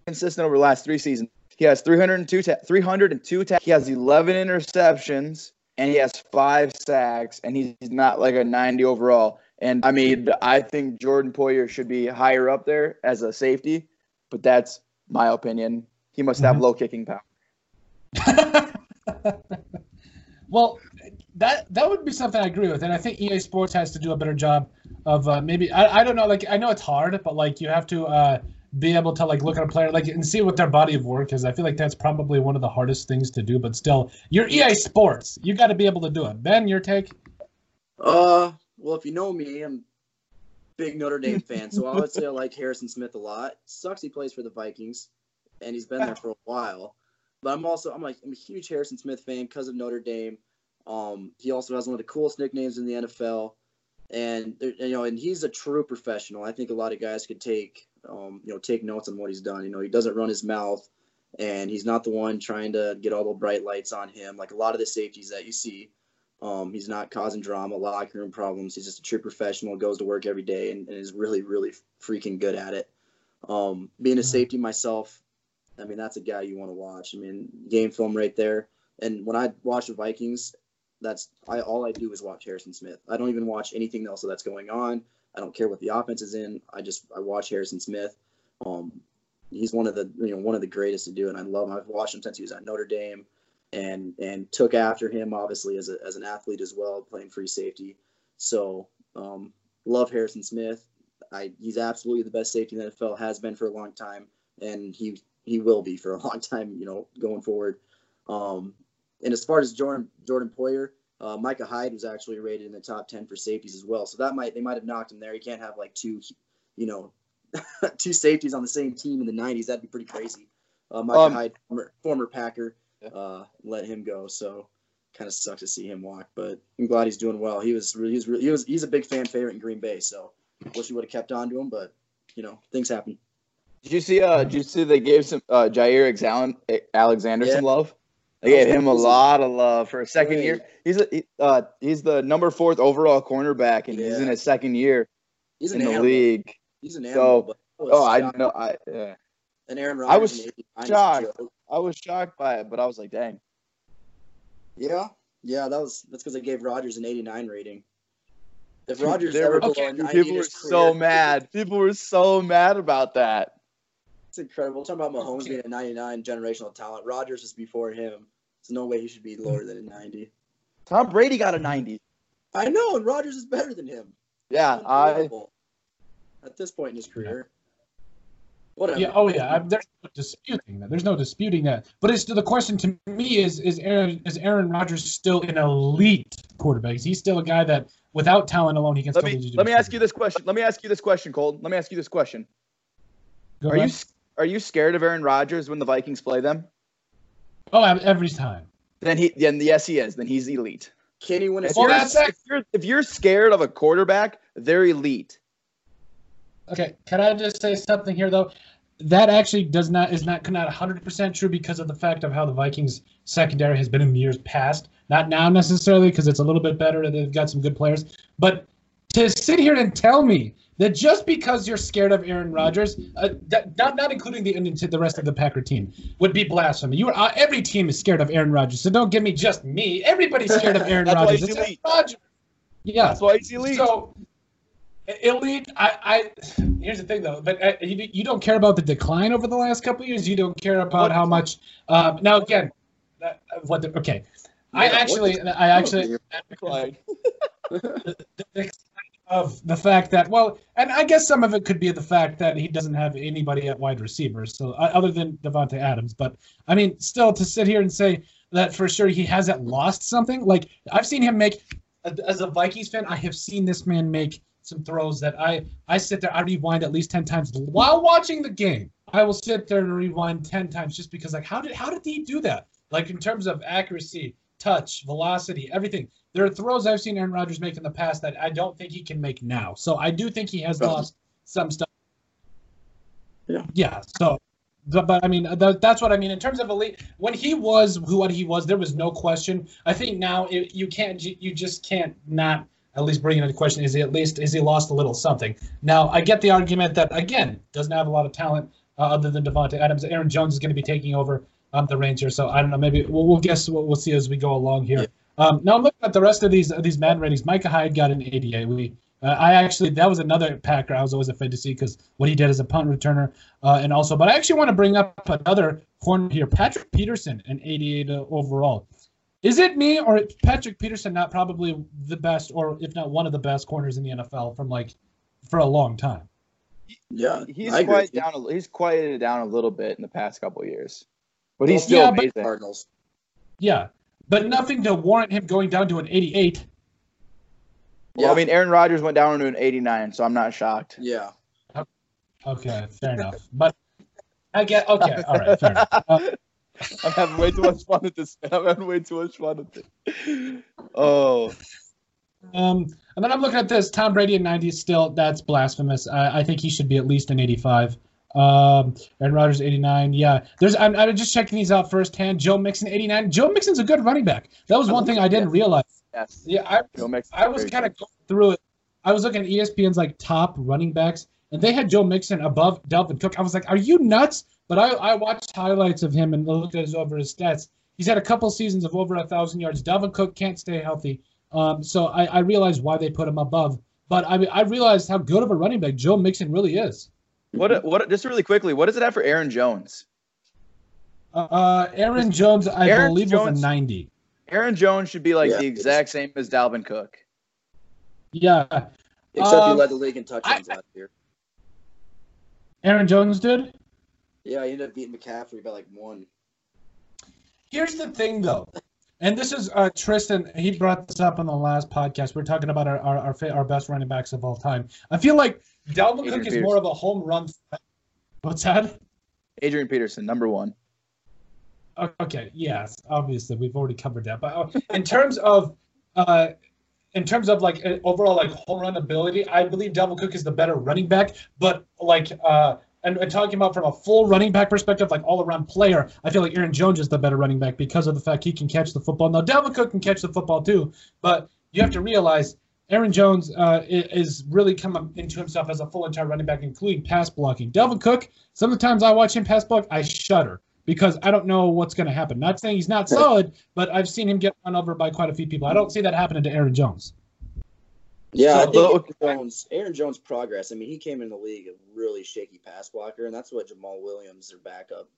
S3: consistent over the last three seasons. He has 302 ta- 302 ta- He has 11 interceptions and he has five sacks and he's not like a 90 overall. And I mean, I think Jordan Poyer should be higher up there as a safety, but that's my opinion. He must have
S1: Mhm.
S3: low kicking power.
S1: well, that that would be something I agree with, and I think EA Sports has to do a better job of uh, maybe I, I don't know like I know it's hard, but like you have to uh, be able to like look at a player like and see what their body of work is. I feel like that's probably one of the hardest things to do, but still, you're EA Sports, you got to be able to do it. Ben, your take?
S2: Uh, well, if you know me, I'm big Notre Dame fan, so I would say I like Harrison Smith a lot. Sucks he plays for the Vikings, and he's been there for a while. But I'm also I'm like I'm a huge Harrison Smith fan because of Notre Dame. Um, he also has one of the coolest nicknames in the NFL, and you know, and he's a true professional. I think a lot of guys could take um, you know take notes on what he's done. You know, he doesn't run his mouth, and he's not the one trying to get all the bright lights on him like a lot of the safeties that you see. Um, he's not causing drama, locker room problems. He's just a true professional, goes to work every day, and, and is really, really freaking good at it. Um, being a safety myself, I mean, that's a guy you want to watch. I mean, game film right there. And when I watch the Vikings, that's I all I do is watch Harrison Smith. I don't even watch anything else that's going on. I don't care what the offense is in. I just I watch Harrison Smith. Um, he's one of the you know one of the greatest to do, and I love him. I've watched him since he was at Notre Dame and and took after him obviously as, a, as an athlete as well, playing free safety. So um, love Harrison Smith. I he's absolutely the best safety in the NFL has been for a long time, and he he will be for a long time. You know, going forward. Um, and as far as Jordan Jordan Poyer, uh, Micah Hyde was actually rated in the top ten for safeties as well. So that might they might have knocked him there. You can't have like two, you know, two safeties on the same team in the '90s. That'd be pretty crazy. Uh, Micah um, Hyde, former, former Packer uh, let him go. So kind of sucks to see him walk, but I'm glad he's doing well. He was really, he was, really, he was, he's a big fan favorite in Green Bay. So wish he would have kept on to him, but you know, things happen.
S3: Did you see? Uh, did you see they gave some uh, Jaire Alexander yeah. some love? They gave him a lot of love for a second year. He's a, uh, he's the number fourth overall cornerback, and yeah. he's in his second year he's in the animal. league.
S2: He's an animal.
S3: So, oh, I know. I yeah.
S2: And Aaron Rodgers.
S3: I was shocked. I was shocked by it, but I was like, dang.
S2: Yeah, yeah, that was that's because they gave Rodgers an 89 rating. If Rodgers ever okay,
S3: people were so mad. People were so mad about that.
S2: It's incredible. Talking about Mahomes being a 99 generational talent. Rodgers is before him. There's no way he should be lower than a 90.
S3: Tom Brady got a 90.
S2: I know, and Rodgers is better than him.
S3: Yeah, I.
S2: At this point in his career.
S1: Whatever. Yeah. Oh yeah. I, there's no disputing that. There's no disputing that. But it's the question to me is is Aaron is Aaron Rodgers still an elite quarterback? Is he still a guy that without talent alone he can
S3: let
S1: still
S3: me, Let me ask you this question. Let me ask you this question, Cole. Let me ask you this question. Go are ahead. you are you scared of Aaron Rodgers when the Vikings play them?
S1: Oh, every time.
S3: Then he then yes he is. Then he's elite.
S2: Can he win a
S3: if, you're, if, you're, if you're scared of a quarterback, they're elite.
S1: Okay, can I just say something here though? That actually does not is not not 100% true because of the fact of how the Vikings secondary has been in years past. Not now necessarily because it's a little bit better. They've got some good players, but to sit here and tell me that just because you're scared of Aaron Rodgers, uh, that, not not including the the rest of the Packer team, would be blasphemy. You are uh, every team is scared of Aaron Rodgers, so don't give me just me. Everybody's scared of Aaron Rodgers. It's Aaron Rodgers. Yeah,
S3: that's why he's elite.
S1: So elite. I, I here's the thing though, but uh, you, you don't care about the decline over the last couple years. You don't care about how much. Uh, now again, uh, what? The, okay, yeah, I actually, I actually. of the fact that well, and I guess some of it could be the fact that he doesn't have anybody at wide receiver, so uh, other than Davante Adams. But I mean, still to sit here and say that for sure he hasn't lost something. Like I've seen him make, as a Vikings fan, I have seen this man make some throws that I I sit there I rewind at least ten times while watching the game. I will sit there and rewind ten times just because like how did how did he do that? Like in terms of accuracy, touch, velocity, everything. There are throws I've seen Aaron Rodgers make in the past that I don't think he can make now. So I do think he has lost some stuff.
S2: Yeah.
S1: Yeah. So but, but I mean that, that's what I mean in terms of elite. When he was who what he was, there was no question. I think now it, you can't you just can't not at least bringing into question is he at least is he lost a little something? Now I get the argument that again doesn't have a lot of talent uh, other than Davante Adams. Aaron Jones is going to be taking over um, the reins here, so I don't know. Maybe we'll, we'll guess what we'll see as we go along here. Yeah. Um, now I'm looking at the rest of these these Madden ratings. Micah Hyde got an 88. We uh, I actually that was another Packer I was always afraid to see because what he did as a punt returner uh, and also. But I actually want to bring up another corner here, Patrick Peterson, an 88 uh, overall. Is it me or Patrick Peterson not probably the best, or if not one of the best corners in the NFL from like for a long time?
S2: Yeah,
S3: he's quieted down. He's quieted down a little bit in the past couple years, but he's still yeah, amazing. But,
S2: Cardinals.
S1: Yeah, but nothing to warrant him going down to an 88.
S3: Well, I mean, Aaron Rodgers went down to an 89, so I'm not shocked.
S2: Yeah.
S1: Okay, fair enough. But I get okay. All right, fair enough. Uh,
S3: I'm having way too much fun with this. I'm having way too much fun with it. Oh,
S1: Um, and then I'm looking at this. Tom Brady at 90 still. That's blasphemous. I, I think he should be at least an 85. Um, Aaron Rodgers 89. Yeah, there's. I'm, I'm just checking these out firsthand. Joe Mixon 89. Joe Mixon's a good running back. That was one thing I didn't realize.
S3: yes.
S1: Yeah, I,
S3: Joe Mixon,
S1: I was kind of going through it. I was looking at ESPN's like top running backs, and they had Joe Mixon above Dalvin Cook. I was like, "Are you nuts?" But I, I watched highlights of him and looked at his over his stats. He's had a couple seasons of over a thousand yards. Dalvin Cook can't stay healthy, um, so I, I realized why they put him above. But I I realized how good of a running back Joe Mixon really is.
S3: What? What? Just really quickly, what does it have for Aaron Jones?
S1: Uh, Aaron Jones, I
S3: Aaron
S1: believe, was a ninety.
S3: Aaron Jones should be like
S2: Yeah.
S3: the exact same as Dalvin Cook.
S1: Yeah,
S2: Except he
S1: Um,
S2: led the league in touchdowns last year.
S1: Aaron Jones did.
S2: Yeah, he ended up beating McCaffrey by like one.
S1: Here's the thing, though, and this is uh, Tristan. He brought this up on the last podcast. We are talking about our our, our fa- our best running backs of all time. I feel like Dalvin
S3: Adrian
S1: Cook is more of a home run. threat. What's that?
S3: Adrian Peterson, number one.
S1: Okay, yes, obviously we've already covered that. But uh, in terms of, uh, in terms of like uh, overall like home run ability, I believe Dalvin Cook is the better running back. But like, uh, and, and talking about from a full running back perspective, like all around player, I feel like Aaron Jones is the better running back because of the fact he can catch the football. Now Dalvin Cook can catch the football too, but you have to realize. Aaron Jones uh, is really coming into himself as a full entire running back, including pass blocking. Dalvin Cook, sometimes I watch him pass block, I shudder because I don't know what's going to happen. Not saying he's not solid, but I've seen him get run over by quite a few people. I don't see that happening to Aaron Jones.
S2: Yeah, I
S3: So-
S2: think Aaron Jones, Aaron Jones' progress. I mean, he came in the league a really shaky pass blocker, and that's what Jamaal Williams, their backup,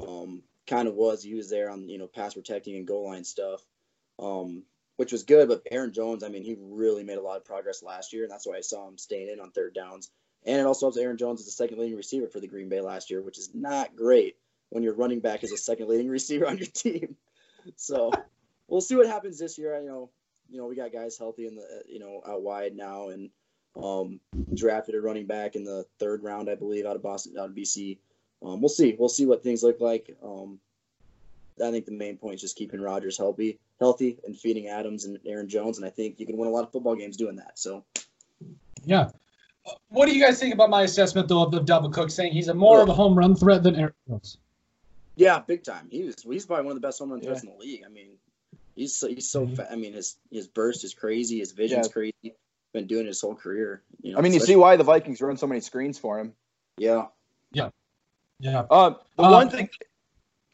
S2: um, kind of was. He was there on you know pass protecting and goal line stuff, um, which was good. But Aaron Jones, I mean, he really made a lot of progress last year, and that's why I saw him staying in on third downs. And it also helps Aaron Jones as the second leading receiver for the Green Bay last year, which is not great when your running back is a second leading receiver on your team. So we'll see what happens this year. You know, you know, we got guys healthy in the you know out wide now, and um, drafted a running back in the third round, I believe, out of Boston, out of BC. Um, we'll see. We'll see what things look like. Um, I think the main point is just keeping Rodgers healthy, healthy, and feeding Adams and Aaron Jones, and I think you can win a lot of football games doing that. So
S1: Yeah. Uh, What do you guys think about my assessment though of, of Dalvin Cook saying he's a more of a home run threat than Aaron Jones?
S2: yeah, big time. He was he's probably one of the best home run threats
S3: Yeah.
S2: in the league. I mean, he's so, he's so
S1: Mhm.
S2: fa- I mean, his his burst is crazy. His vision's
S3: Yeah.
S2: crazy. Been doing his whole career. You know,
S3: I mean, you see why the Vikings run so many screens for him.
S2: Yeah.
S1: Yeah. Yeah.
S3: Um, the
S1: Uh,
S3: one thing,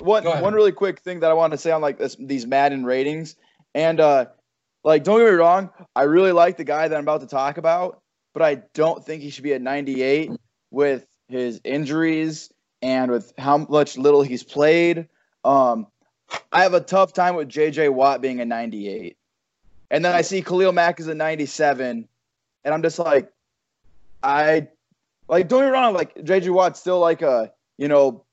S3: one one really quick thing that I wanted to say on like this, these Madden ratings, and uh, like don't get me wrong, I really like the guy that I'm about to talk about, but I don't think he should be at 98 with his injuries and with how much little he's played. Um, I have a tough time with J.J. Watt being a 98, and then I see Khalil Mack is a 97, and I'm just like, I like don't get me wrong, like J.J. Watt's still like a you know,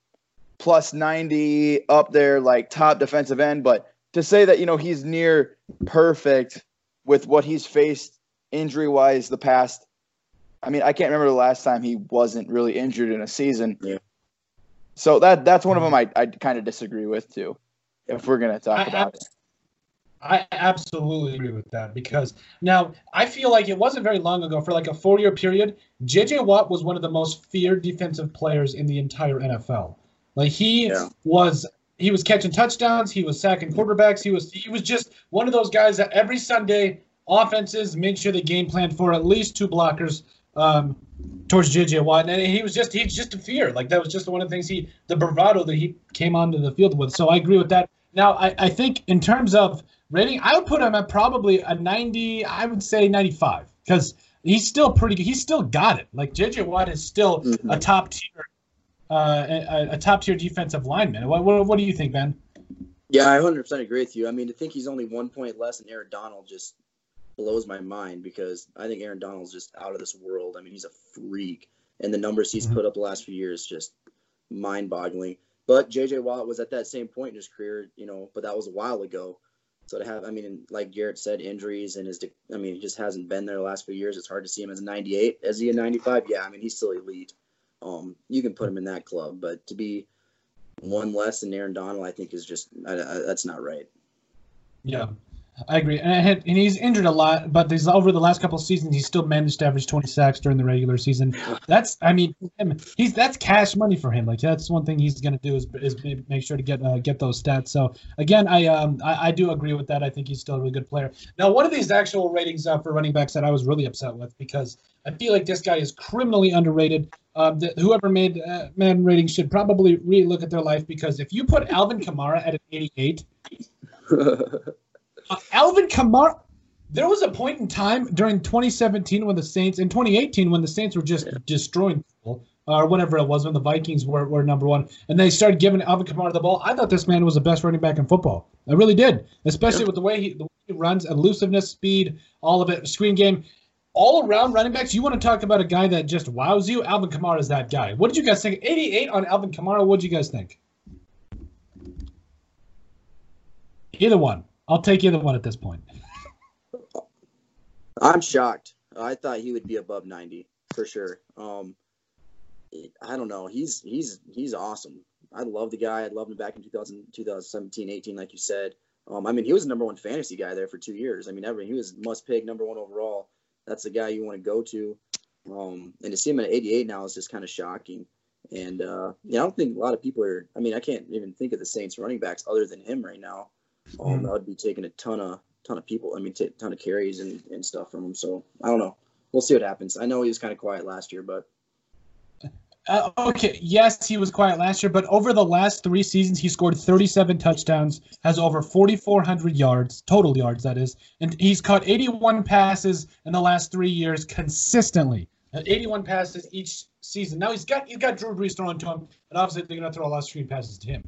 S3: plus 90 up there, like top defensive end. But to say that, you know, he's near perfect with what he's faced injury wise the past, I mean, I can't remember the last time he wasn't really injured in a season.
S2: Yeah.
S3: So that that's one of them I, I kind of disagree with too, if we're going to talk
S1: I-
S3: about it.
S1: I absolutely agree with that because now I feel like it wasn't very long ago for like a four year period. JJ Watt was one of the most feared defensive players in the entire NFL. Like he
S2: Yeah.
S1: was he was catching touchdowns, he was sacking mm-hmm. quarterbacks, he was he was just one of those guys that every Sunday offenses made sure they game planned for at least two blockers um, towards JJ Watt, and he was just he's just a fear. Like that was just one of the things he the bravado that he came onto the field with. So I agree with that. Now I, I think in terms of rating, I would put him at probably a 90. I would say 95 because he's still pretty good. He's still got it. Like JJ Watt is still
S2: Mhm.
S1: a top tier, uh, a, a top tier defensive lineman. What, what, what do you think, Ben?
S2: Yeah, I 100% agree with you. I mean, to think he's only one point less than Aaron Donald just blows my mind because I think Aaron Donald's just out of this world. I mean, he's a freak, and the numbers he's
S1: Mhm.
S2: put up the last few years just mind-boggling. But J.J. Watt was at that same point in his career, you know, but that was a while ago. So to have, I mean, like Garrett said, injuries and his, I mean, he just hasn't been there the last few years. It's hard to see him as a 98. Is he a 95? Yeah, I mean, he's still elite. Um, you can put him in that club, but to be one less than Aaron Donald, I think is just I, I, that's not right.
S1: Yeah, I agree, and, had, and, he's injured a lot, but over the last couple of seasons, he still managed to average 20 sacks during the regular season. That's, I mean, he's that's cash money for him. Like that's one thing he's going to do is, is make sure to get uh, get those stats. So again, I um I, I, do agree with that. I think he's still a really good player. Now, one of these actual ratings uh, for running backs that I was really upset with because I feel like this guy is criminally underrated. Um, that whoever made uh, Madden ratings should probably really look at their life because if you put Alvin Kamara at an 88. Uh, Alvin Kamara. There was a point in time during 2017 when the Saints, in 2018 when the Saints were just yeah. destroying people, or whatever it was when the Vikings were, were number one, and they started giving Alvin Kamara the ball. I thought this man was the best running back in football. I really did, especially yeah. with the way he, the way he runs, elusiveness, speed, all of it, screen game. All around running backs, you want to talk about a guy that just wows you? Alvin Kamara is that guy. What did you guys think? 88 on Alvin Kamara. What did you guys think? Either one. I'll take either one at this point.
S2: I'm shocked. I thought he would be above 90 for sure. Um, I don't know. He's he's he's awesome. I love the guy. I loved him back in 2000, 2017, 18, like you said. Um, I mean, he was the number one fantasy guy there for two years. I mean, every he was must pick number one overall. That's the guy you want to go to. Um, and to see him at 88 now is just kind of shocking. And uh, yeah, I don't think a lot of people are. I mean, I can't even think of the Saints running backs other than him right now. Um, mm. that would be taking a ton of ton of people. I mean, t- ton of carries and, and stuff from him. So I don't know. We'll see what happens. I know he was kind of quiet last year, but
S1: uh, okay, yes, he was quiet last year, but over the last three seasons, he scored 37 touchdowns, has over 4,400 yards, total yards, that is, and he's caught 81 passes in the last three years consistently. Uh, 81 passes each season. Now he's got he's got Drew Brees throwing to him, and obviously they're going to throw a lot of screen passes to him.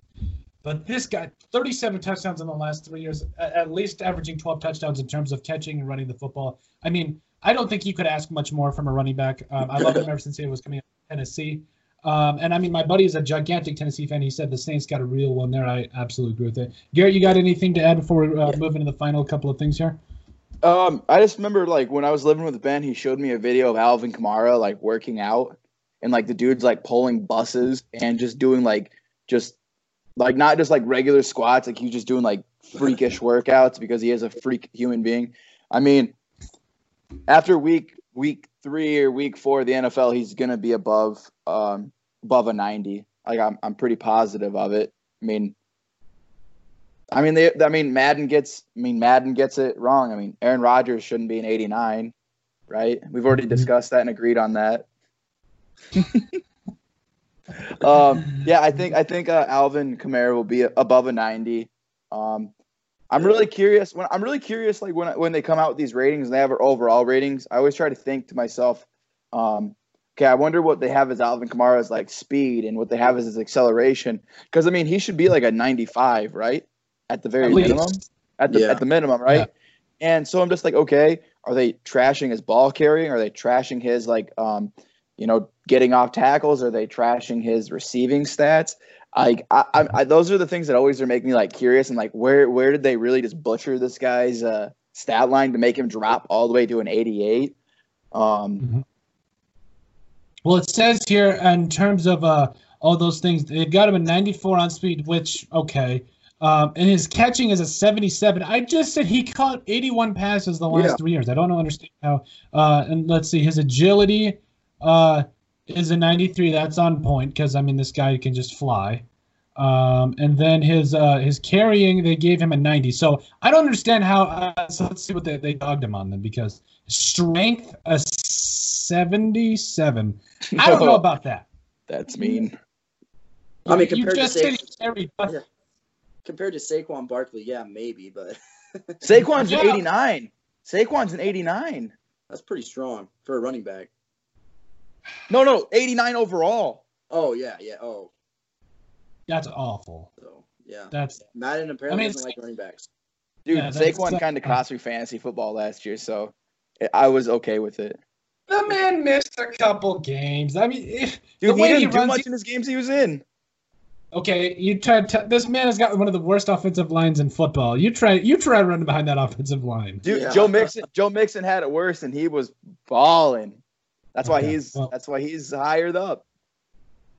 S1: But this guy, 37 touchdowns in the last three years, at least averaging 12 touchdowns in terms of catching and running the football. I mean, I don't think you could ask much more from a running back. Um, I love him ever since he was coming out of Tennessee. Um, and I mean, my buddy is a gigantic Tennessee fan. He said the Saints got a real one there. I absolutely agree with it. Garrett, you got anything to add before we uh, move into the final couple of things here?
S3: Um, I just remember like when I was living with Ben, he showed me a video of Alvin Kamara like working out, and like the dude's like pulling buses and just doing like just like not just like regular squats, like he's just doing like freakish workouts because he is a freak human being. I mean, after week week three or week four of the NFL, he's gonna be above um above a ninety. Like I'm I'm pretty positive of it. I mean, I mean they I mean Madden gets I mean Madden gets it wrong. I mean Aaron Rodgers shouldn't be an eighty nine, right? We've already mm-hmm. discussed that and agreed on that. um, yeah, I think I think uh, Alvin Kamara will be above a ninety. Um, I'm really curious when I'm really curious like when when they come out with these ratings and they have our overall ratings. I always try to think to myself, um, okay, I wonder what they have as Alvin Kamara's like speed and what they have as his acceleration. Because I mean, he should be like a 95, right? At the very at minimum. At the yeah. at the minimum, right? Yeah. And so I'm just like, okay, are they trashing his ball carrying? Are they trashing his like um, you know, getting off tackles? Are they trashing his receiving stats? Like, I, I, I, those are the things that always are making me like curious and like, where where did they really just butcher this guy's uh, stat line to make him drop all the way to an 88? Um, mm-hmm.
S1: Well, it says here in terms of uh, all those things, they got him a 94 on speed, which okay. Um, and his catching is a 77. I just said he caught 81 passes the last yeah. three years. I don't understand how. Uh, and let's see, his agility uh, is a 93. That's on point because I mean this guy can just fly. Um, and then his uh, his carrying, they gave him a 90. So I don't understand how. Uh, so let's see what they, they dogged him on then because strength a 77. I don't know about that.
S3: That's mean.
S2: I mean, compared to Sa- yeah. compared to Saquon Barkley, yeah, maybe, but
S3: Saquon's yeah. an 89. Saquon's an 89.
S2: That's pretty strong for a running back.
S3: No, no, 89 overall.
S2: Oh yeah, yeah. Oh,
S1: that's awful.
S2: So yeah,
S1: that's
S2: Madden apparently I mean, doesn't like running backs.
S3: Dude, yeah, Saquon kind of cost me fantasy football last year, so I was okay with it.
S1: The man missed a couple games. I mean, if
S3: dude, he didn't he do much in his games he was in.
S1: Okay, you try. T- this man has got one of the worst offensive lines in football. You try. You try running behind that offensive line.
S3: Dude,
S2: Yeah.
S3: Joe Mixon. Joe Mixon had it worse, and he was balling. That's why
S1: Okay,
S3: he's.
S1: well-
S3: that's why he's higher up.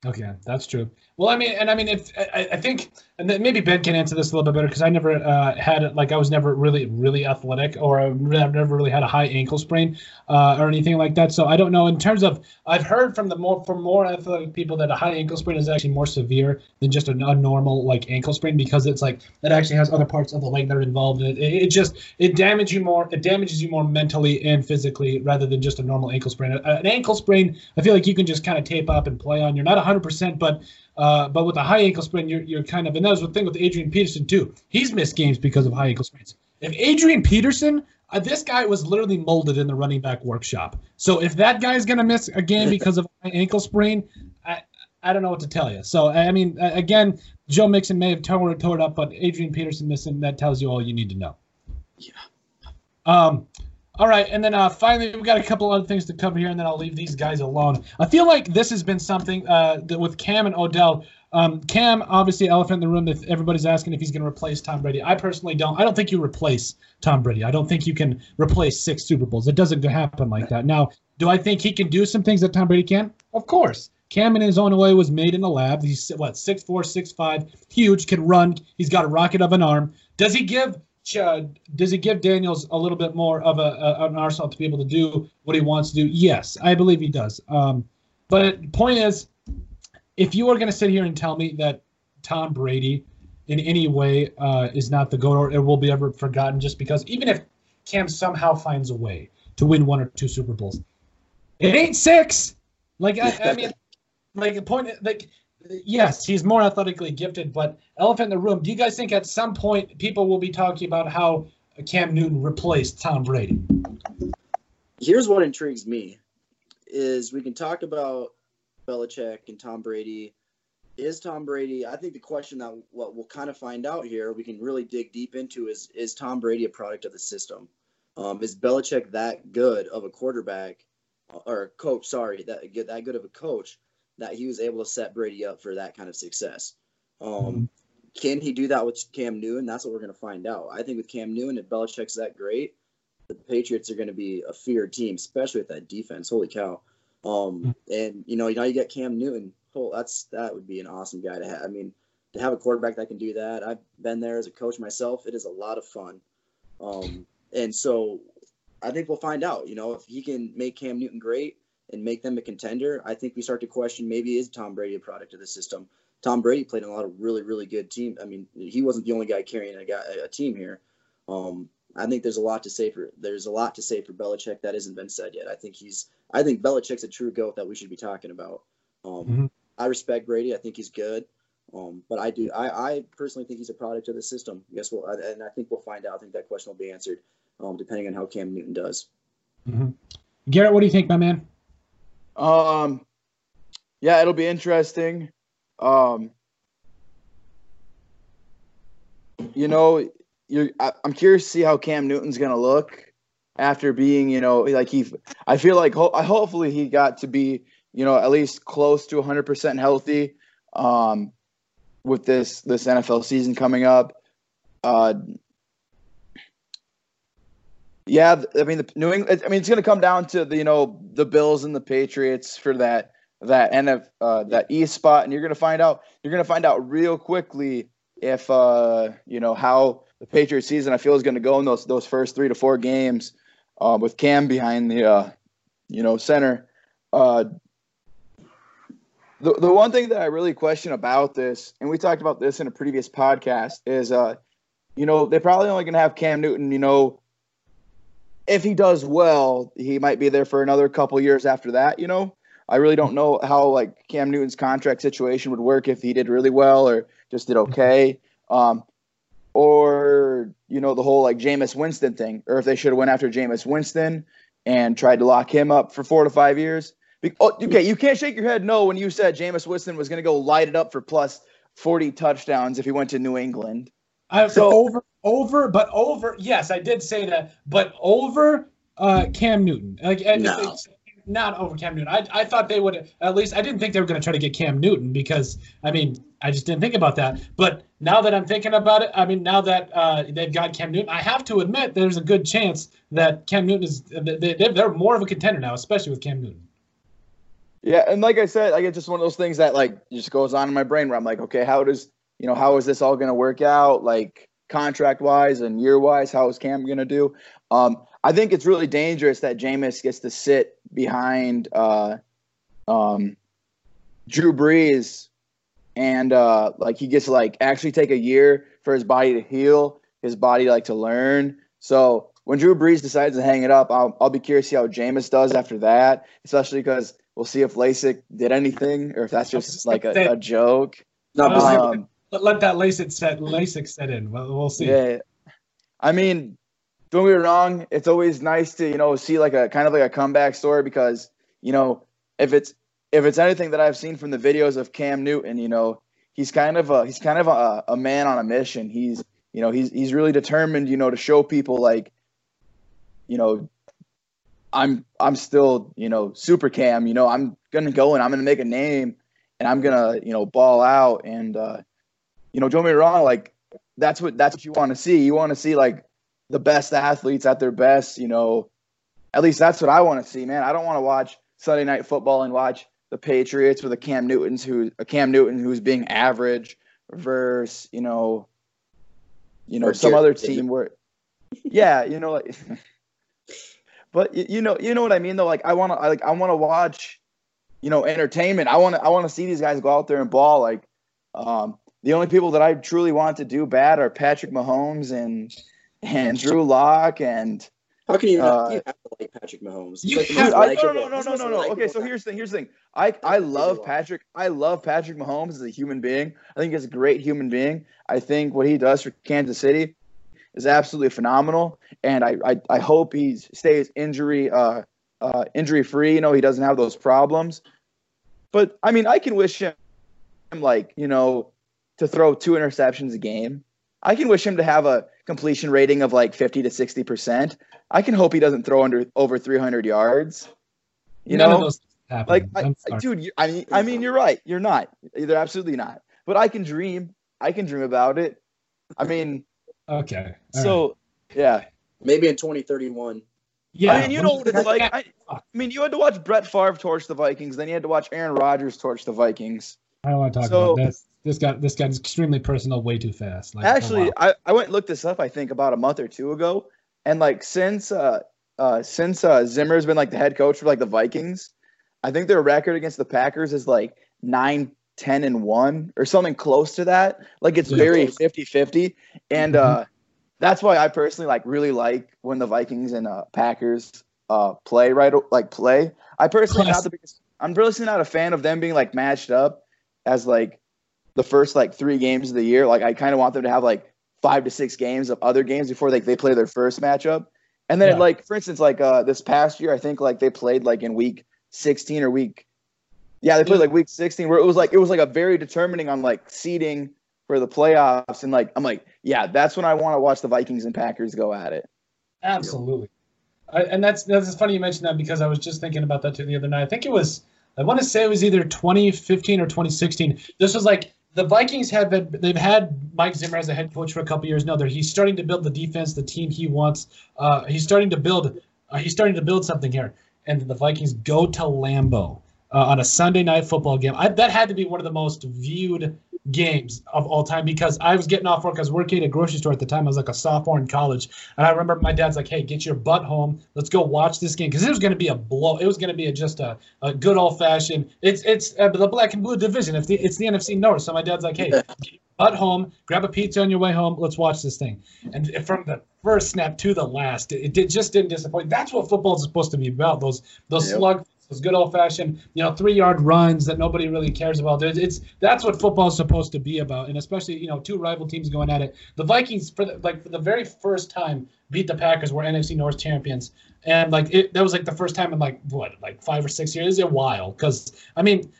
S1: Okay, that's true. Well, I mean, and I mean, if I, I think, and then maybe Ben can answer this a little bit better because I never uh, had like I was never really really athletic or I've never really had a high ankle sprain uh, or anything like that. So I don't know. In terms of, I've heard from the more from more athletic people that a high ankle sprain is actually more severe than just a, a normal like ankle sprain because it's like it actually has other parts of the leg that are involved in it. It, it just it damages you more. It damages you more mentally and physically rather than just a normal ankle sprain. An ankle sprain, I feel like you can just kind of tape up and play on. You're not 100, percent but uh, but with a high ankle sprain, you're, you're kind of, and that was the thing with Adrian Peterson too. He's missed games because of high ankle sprains. If Adrian Peterson, uh, this guy was literally molded in the running back workshop. So if that guy's gonna miss a game because of a high ankle sprain, I I don't know what to tell you. So I mean, again, Joe Mixon may have tore, tore it up, but Adrian Peterson missing that tells you all you need to know.
S2: Yeah.
S1: Um. All right, and then uh, finally, we got a couple other things to cover here, and then I'll leave these guys alone. I feel like this has been something uh, that with Cam and Odell. Um, Cam, obviously, elephant in the room. That everybody's asking if he's going to replace Tom Brady. I personally don't. I don't think you replace Tom Brady. I don't think you can replace six Super Bowls. It doesn't happen like that. Now, do I think he can do some things that Tom Brady can? Of course. Cam, in his own way, was made in the lab. He's what six four, six five, huge, can run. He's got a rocket of an arm. Does he give? Uh, does he give Daniels a little bit more of a, a an arsenal to be able to do what he wants to do? Yes, I believe he does. Um, but the point is, if you are going to sit here and tell me that Tom Brady, in any way, uh, is not the goat or it will be ever forgotten, just because even if Cam somehow finds a way to win one or two Super Bowls, it ain't six. Like I, I mean, like the point, like yes, he's more athletically gifted, but elephant in the room. Do you guys think at some point people will be talking about how Cam Newton replaced Tom Brady?
S2: Here's what intrigues me: is we can talk about Belichick and Tom Brady. Is Tom Brady? I think the question that what we'll kind of find out here, we can really dig deep into is: is Tom Brady a product of the system? Um, is Belichick that good of a quarterback or a coach? Sorry, that that good of a coach that he was able to set Brady up for that kind of success. Um, can he do that with Cam Newton? That's what we're going to find out. I think with Cam Newton, if Belichick's that great, the Patriots are going to be a feared team, especially with that defense. Holy cow! Um, and you know, now you get Cam Newton. Oh, that's that would be an awesome guy to have. I mean, to have a quarterback that can do that. I've been there as a coach myself. It is a lot of fun. Um, and so I think we'll find out. You know, if he can make Cam Newton great and make them a contender, I think we start to question maybe is Tom Brady a product of the system. Tom Brady played in a lot of really, really good teams. I mean, he wasn't the only guy carrying a, guy, a team here. Um, I think there's a lot to say for there's a lot to say for Belichick that hasn't been said yet. I think he's I think Belichick's a true goat that we should be talking about. Um,
S1: Mhm.
S2: I respect Brady. I think he's good. Um, but I do I, I personally think he's a product of the system. Guess we'll and I think we'll find out. I think that question will be answered um, depending on how Cam Newton does.
S1: Mhm. Garrett, what do you think, my man?
S3: Um, yeah, it'll be interesting. Um, you know, you're. I, I'm curious to see how Cam Newton's gonna look after being, you know, like he. I feel like ho- hopefully he got to be, you know, at least close to 100 percent healthy. Um, with this this NFL season coming up. Uh, yeah, I mean the New England. I mean it's going to come down to the you know the Bills and the Patriots for that that NF uh, that East spot, and you're going to find out you're going to find out real quickly if uh, you know how the Patriots season I feel is going to go in those those first three to four games uh, with Cam behind the uh, you know center. Uh, the, the one thing that I really question about this, and we talked about this in a previous podcast, is uh, you know, they're probably only gonna have Cam Newton, you know, if he does well, he might be there for another couple years after that, you know. I really don't know how like Cam Newton's contract situation would work if he did really well or just did okay. Um, or you know the whole like Jameis Winston thing, or if they should have went after Jameis Winston and tried to lock him up for four to five years. Be- oh, okay, you can't shake your head no when you said Jameis Winston was going to go light it up for plus forty touchdowns if he went to New England.
S1: I
S3: So-
S1: over over, but over. Yes, I did say that, but over uh, Cam Newton. Like and
S2: No.
S1: not over Cam Newton. I, I thought they would at least. I didn't think they were going to try to get Cam Newton because I mean I just didn't think about that. But now that I'm thinking about it, I mean now that uh, they've got Cam Newton, I have to admit there's a good chance that Cam Newton is they, they're more of a contender now, especially with Cam Newton.
S3: Yeah, and like I said, like it's just one of those things that like just goes on in my brain where I'm like, okay, how does you know how is this all going to work out? Like contract wise and year wise, how is Cam going to do? Um, I think it's really dangerous that Jameis gets to sit behind uh, um, Drew Brees and uh, like he gets to like actually take a year for his body to heal, his body like to learn. So when Drew Brees decides to hang it up, I'll, I'll be curious to see how Jameis does after that, especially because we'll see if LASIK did anything or if that's just like a, a joke.
S1: Not um, let, let that LASIK set LASIK set in. We'll, we'll see.
S3: Yeah, I mean, don't get me wrong. It's always nice to you know see like a kind of like a comeback story because you know if it's if it's anything that I've seen from the videos of Cam Newton, you know he's kind of a he's kind of a, a man on a mission. He's you know he's he's really determined you know to show people like you know I'm I'm still you know super Cam. You know I'm gonna go and I'm gonna make a name and I'm gonna you know ball out and uh, you know don't get me wrong like that's what that's what you want to see. You want to see like the best athletes at their best, you know. At least that's what I want to see, man. I don't want to watch Sunday night football and watch the Patriots with a Cam Newton's who a Cam Newton who's being average versus, you know, you know, or some other team where yeah, you know like but you know, you know what I mean though like I want to like I want to watch you know, entertainment. I want to I want to see these guys go out there and ball like um the only people that I truly want to do bad are Patrick Mahomes and and Drew Lock and
S2: how can you not uh, you have to like Patrick Mahomes?
S3: You like have, I, no, no, no, no, no, no. Okay, so here's the thing. Here's the thing. I I love Patrick. I love Patrick Mahomes as a human being. I think he's a great human being. I think what he does for Kansas City is absolutely phenomenal, and I I, I hope he stays injury uh uh injury free. You know, he doesn't have those problems. But I mean, I can wish him like you know to throw two interceptions a game. I can wish him to have a completion rating of like 50 to 60 percent. I can hope he doesn't throw under over 300 yards. You None know, like I, dude, you, I mean, I mean, you're right. You're not. You're absolutely not. But I can dream. I can dream about it. I mean,
S1: okay.
S3: All so right. yeah,
S2: maybe in 2031.
S3: Yeah, I mean, you know what it's like. I, I, mean, you had to watch Brett Favre torch the Vikings, then you had to watch Aaron Rodgers torch the Vikings.
S1: I don't want to talk so, about this this got this got extremely personal way too fast.
S3: Like, Actually. I, I went and looked this up. I think about a month or two ago, and like since uh uh since uh Zimmer's been like the head coach for like the Vikings, I think their record against the Packers is like nine 10 and 1 or something close to that like it's yeah, very 50-50 and mm-hmm. uh that's why i personally like really like when the vikings and uh packers uh play right like play i personally not the biggest i'm personally not a fan of them being like matched up as like the first like three games of the year. Like I kind of want them to have like five to six games of other games before they, they play their first matchup. And then yeah. like for instance, like uh this past year, I think like they played like in week 16 or week yeah, they played like week 16 where it was like it was like a very determining on like seeding for the playoffs. And like I'm like, yeah, that's when I want to watch the Vikings and Packers go at it.
S1: Absolutely. I, and that's that's funny you mentioned that because I was just thinking about that too the other night. I think it was I want to say it was either 2015 or 2016. This was like the Vikings have been they've had Mike Zimmer as a head coach for a couple years now. He's starting to build the defense, the team he wants. Uh, he's starting to build. Uh, he's starting to build something here, and the Vikings go to Lambeau uh, on a Sunday night football game. I, that had to be one of the most viewed games of all time because I was getting off work. I was working at a grocery store at the time. I was like a sophomore in college, and I remember my dad's like, "Hey, get your butt home. Let's go watch this game because it was going to be a blow. It was going to be a, just a, a good old fashioned. It's it's uh, the black and blue division. If the, it's the NFC North, so my dad's like, "Hey, butt home. Grab a pizza on your way home. Let's watch this thing." And from the first snap to the last, it, it just didn't disappoint. That's what football is supposed to be about. Those those yep. slug those good old fashioned, you know, three yard runs that nobody really cares about. It's that's what football is supposed to be about, and especially you know two rival teams going at it. The Vikings for the, like for the very first time beat the Packers, were NFC North champions, and like it that was like the first time in like what like five or six years. It's a while because I mean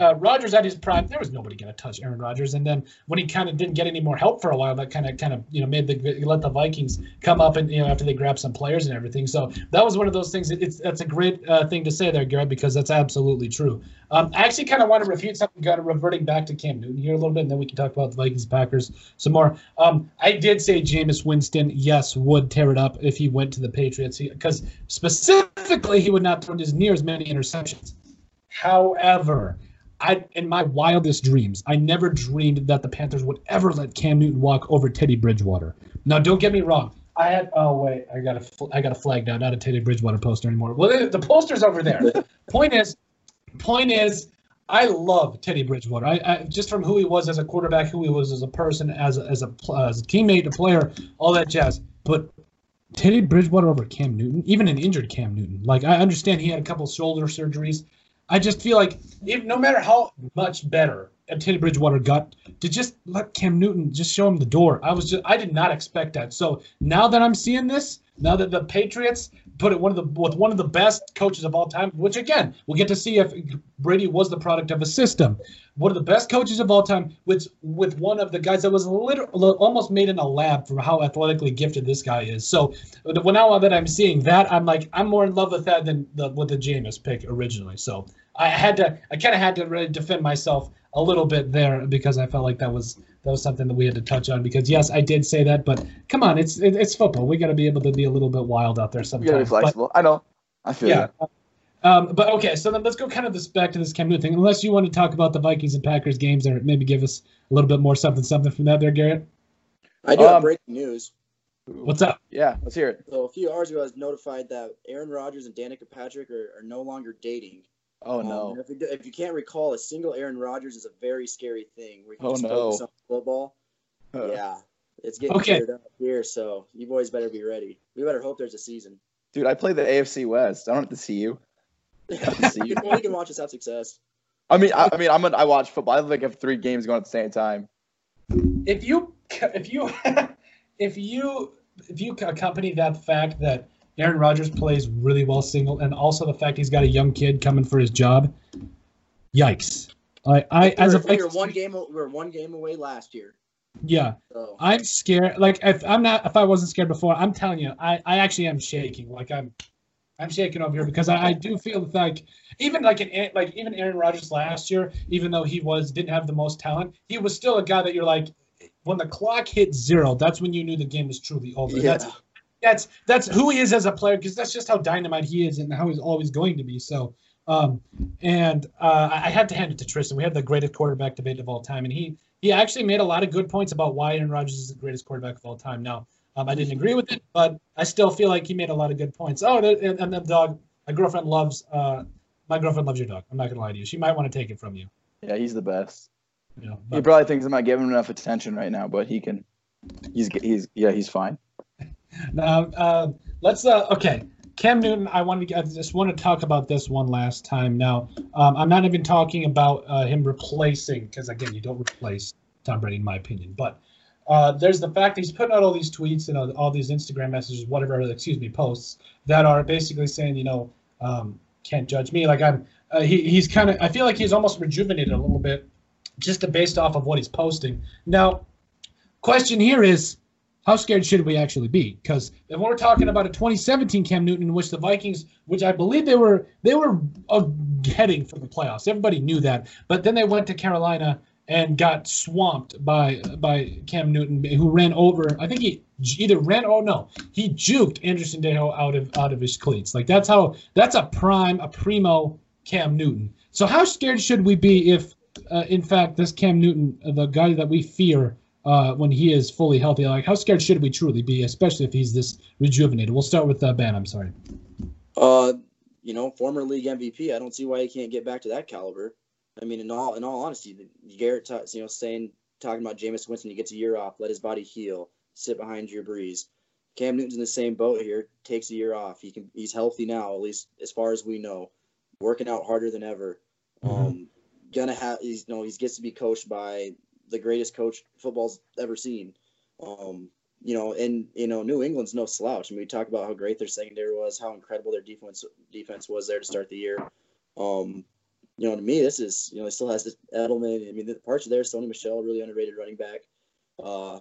S1: uh, Rodgers at his prime, there was nobody going to touch Aaron Rodgers. And then when he kind of didn't get any more help for a while, that kind of kind of you know made the let the Vikings come up and you know after they grabbed some players and everything. So that was one of those things. It's that's a great uh, thing to say there, Garrett, because that's absolutely true. Um, I actually kind of want to refute something, kind of reverting back to Cam Newton here a little bit, and then we can talk about the Vikings Packers some more. Um, I did say Jameis Winston, yes, would tear it up if he went to the Patriots, because specifically he would not throw as near as many interceptions. However, I in my wildest dreams, I never dreamed that the Panthers would ever let Cam Newton walk over Teddy Bridgewater. Now, don't get me wrong. I had oh wait, I got a I got a flag now, not a Teddy Bridgewater poster anymore. Well, the poster's over there. point is, point is, I love Teddy Bridgewater. I, I, just from who he was as a quarterback, who he was as a person, as a, as a as a teammate, a player, all that jazz. But Teddy Bridgewater over Cam Newton, even an injured Cam Newton. Like I understand he had a couple shoulder surgeries. I just feel like if, no matter how much better Teddy Bridgewater got, to just let Cam Newton just show him the door. I was just I did not expect that. So now that I'm seeing this, now that the Patriots put it one of the with one of the best coaches of all time, which again we'll get to see if Brady was the product of a system. One of the best coaches of all time, with with one of the guys that was literally almost made in a lab for how athletically gifted this guy is. So when now that I'm seeing that, I'm like I'm more in love with that than the with the Jameis pick originally. So I had to I kind of had to really defend myself a little bit there because I felt like that was that was something that we had to touch on because yes, I did say that, but come on, it's it, it's football. We got to be able to be a little bit wild out there sometimes.
S3: You gotta be flexible. But, I know. I feel yeah.
S1: That. Um, but okay, so then let's go kind of this back to this Cam Newton thing. Unless you want to talk about the Vikings and Packers games, or maybe give us a little bit more something something from that there, Garrett.
S2: I do um, have breaking news.
S1: What's up?
S3: Yeah, let's hear it.
S2: So a few hours ago, I was notified that Aaron Rodgers and Danica Patrick are, are no longer dating.
S3: Oh no!
S2: Um, if, you, if, you, can't recall, a single Aaron Rodgers is a very scary thing. Where you
S3: oh
S2: just
S3: no!
S2: Focus on football. Uh, yeah, it's getting okay. up here, so you boys better be ready. We better hope there's a season.
S3: Dude, I play the AFC West. I don't have to see you.
S2: To see you. you can watch us have success.
S3: I mean, I, I mean, I'm a, I watch football. I like have three games going at the same time.
S1: If you, if you, if you, if you accompany that fact that Aaron Rodgers plays really well single, and also the fact he's got a young kid coming for his job. Yikes! I, I
S2: as a we were one game we were one game away last year.
S1: Yeah, so. I'm scared. Like if I'm not, if I wasn't scared before, I'm telling you, I, I actually am shaking. Like I'm, I'm shaking over here because I, I do feel like even like an like even Aaron Rodgers last year, even though he was didn't have the most talent, he was still a guy that you're like, when the clock hit zero, that's when you knew the game was truly over. Yeah. That's that's that's who he is as a player because that's just how dynamite he is and how he's always going to be. So, um, and uh, I had to hand it to Tristan. We had the greatest quarterback debate of all time, and he he actually made a lot of good points about why Aaron Rodgers is the greatest quarterback of all time. Now, um, I didn't agree with it, but I still feel like he made a lot of good points. Oh, and, and the dog, my girlfriend loves uh, my girlfriend loves your dog. I'm not gonna lie to you. She might want to take it from you.
S3: Yeah, he's the best. He probably thinks I'm not giving him enough attention right now, but he can. He's he's yeah he's fine.
S1: Now, uh, let's. Uh, okay, Cam Newton. I wanted to. I just want to talk about this one last time. Now, um, I'm not even talking about uh, him replacing, because again, you don't replace Tom Brady, in my opinion. But uh, there's the fact that he's putting out all these tweets and all, these Instagram messages, whatever, excuse me, posts that are basically saying, you know, um, can't judge me. Like I'm. Uh, he, he's kind of. I feel like he's almost rejuvenated a little bit, just based off of what he's posting. Now, question here is how scared should we actually be? Because if we're talking about a 2017 Cam Newton in which the Vikings, which I believe they were they were uh, heading for the playoffs, everybody knew that, but then they went to Carolina and got swamped by by Cam Newton, who ran over. I think he either ran oh no, he juked Andrew Sendejo out of out of his cleats. Like that's how that's a prime a primo Cam Newton. So how scared should we be if, uh, in fact, this Cam Newton, the guy that we fear, uh, when he is fully healthy. Like, how scared should we truly be, especially if he's this rejuvenated? We'll start with uh, Ben. I'm sorry.
S2: Uh, you know, former league MVP. I don't see why he can't get back to that caliber. I mean, in all in all honesty, Garrett, you know, saying talking about Jameis Winston, he gets a year off, let his body heal, sit behind Drew Brees. Cam Newton's in the same boat here. Takes a year off. He can. He's healthy now, at least as far as we know. Working out harder than ever. Mm-hmm. Um, gonna have. He's you know he gets to be coached by the greatest coach football's ever seen. Um, you know, and you know, New England's no slouch. I mean, we talk about how great their secondary was, how incredible their defense defense was there to start the year. Um, you know, to me, this is you know, he still has this Edelman. I mean, the parts are there, Sony Michel, really underrated running back. Uh,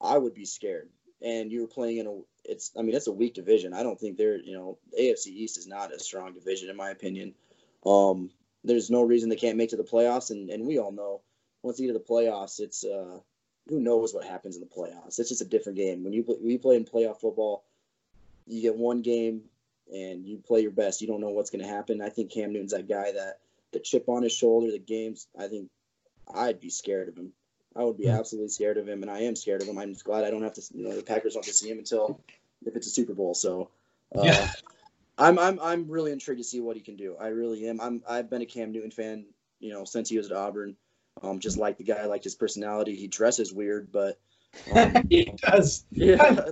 S2: I would be scared. And you were playing in a, it's, I mean, it's a weak division. I don't think they're, you know, AFC East is not a strong division in my opinion. Um, there's no reason they can't make to the playoffs, and and we all know once you get to the playoffs, it's uh, who knows what happens in the playoffs. It's just a different game. When you when you play in playoff football, you get one game and you play your best. You don't know what's going to happen. I think Cam Newton's that guy that the chip on his shoulder, the games. I think I'd be scared of him. I would be mm-hmm. absolutely scared of him, and I am scared of him. I'm just glad I don't have to. You know, the Packers don't have to see him until if it's a Super Bowl. So, uh, yeah. I'm I'm I'm really intrigued to see what he can do. I really am. I'm I've been a Cam Newton fan, you know, since he was at Auburn. Um, just like the guy, like his personality. He dresses weird, but
S1: um, he does.
S2: Yeah.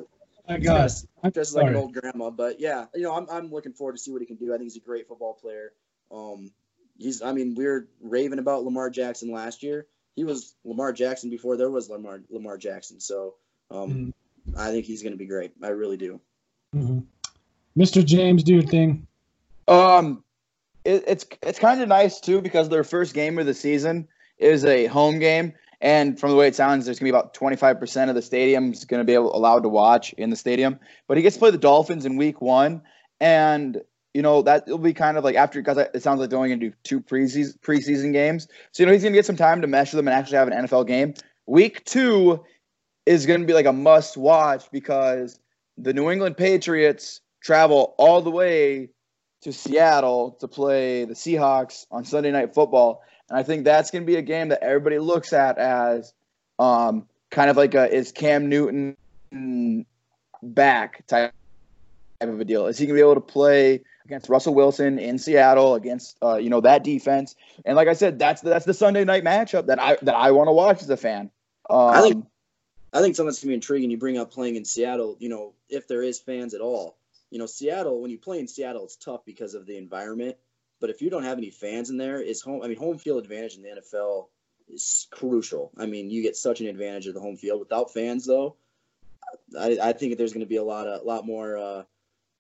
S2: I guess dresses like an old grandma, but yeah, you know, I'm I'm looking forward to see what he can do. I think he's a great football player. Um, he's I mean, we are raving about Lamar Jackson last year. He was Lamar Jackson before there was Lamar Lamar Jackson. So um, mm-hmm. I think he's going to be great. I really do.
S1: Mm-hmm. Mr. James, do your thing.
S3: Um, it, it's it's kind of nice too because their first game of the season is a home game, and from the way it sounds, there's gonna be about 25% of the stadium is gonna be able, allowed to watch in the stadium. But he gets to play the Dolphins in Week One, and you know that will be kind of like after because it sounds like they're only gonna do two preseason preseason games, so you know he's gonna get some time to mesh them and actually have an NFL game. Week Two is gonna be like a must watch because the New England Patriots travel all the way to Seattle to play the Seahawks on Sunday Night Football. And I think that's going to be a game that everybody looks at as um, kind of like a is Cam Newton back type of a deal. Is he going to be able to play against Russell Wilson in Seattle against uh, you know that defense? And like I said, that's the, that's the Sunday night matchup that I that I want to watch as a fan. Um,
S2: I think I think something that's going to be intriguing. You bring up playing in Seattle. You know, if there is fans at all you know, Seattle, when you play in Seattle, it's tough because of the environment. But if you don't have any fans in there, is home. I mean, home field advantage in the NFL is crucial. I mean, you get such an advantage of the home field. Without fans, though, I, I think there's going to be a lot of, lot more, uh,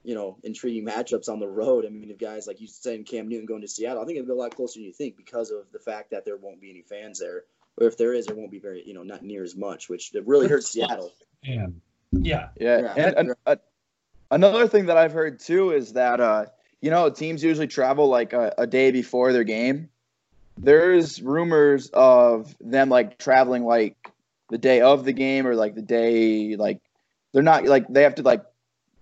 S2: you know, intriguing matchups on the road. I mean, if guys like you said, Cam Newton going to Seattle, I think it'll be a lot closer than you think because of the fact that there won't be any fans there, or if there is, there won't be very, you know, not near as much, which it really hurts Seattle.
S1: And
S3: yeah, yeah, yeah. And, and, Another thing that I've heard too is that uh, you know teams usually travel like a, a day before their game. There's rumors of them like traveling like the day of the game or like the day like they're not like they have to like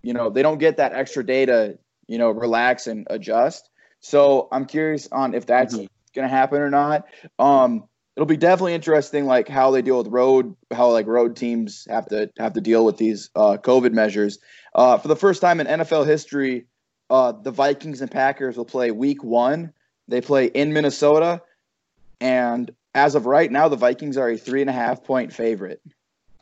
S3: you know they don't get that extra day to you know relax and adjust. So I'm curious on if that's mm-hmm. gonna happen or not. Um, it'll be definitely interesting like how they deal with road how like road teams have to have to deal with these uh, COVID measures. Uh, for the first time in NFL history, uh, the Vikings and Packers will play week one. They play in Minnesota. And as of right now, the Vikings are a three and a half point favorite.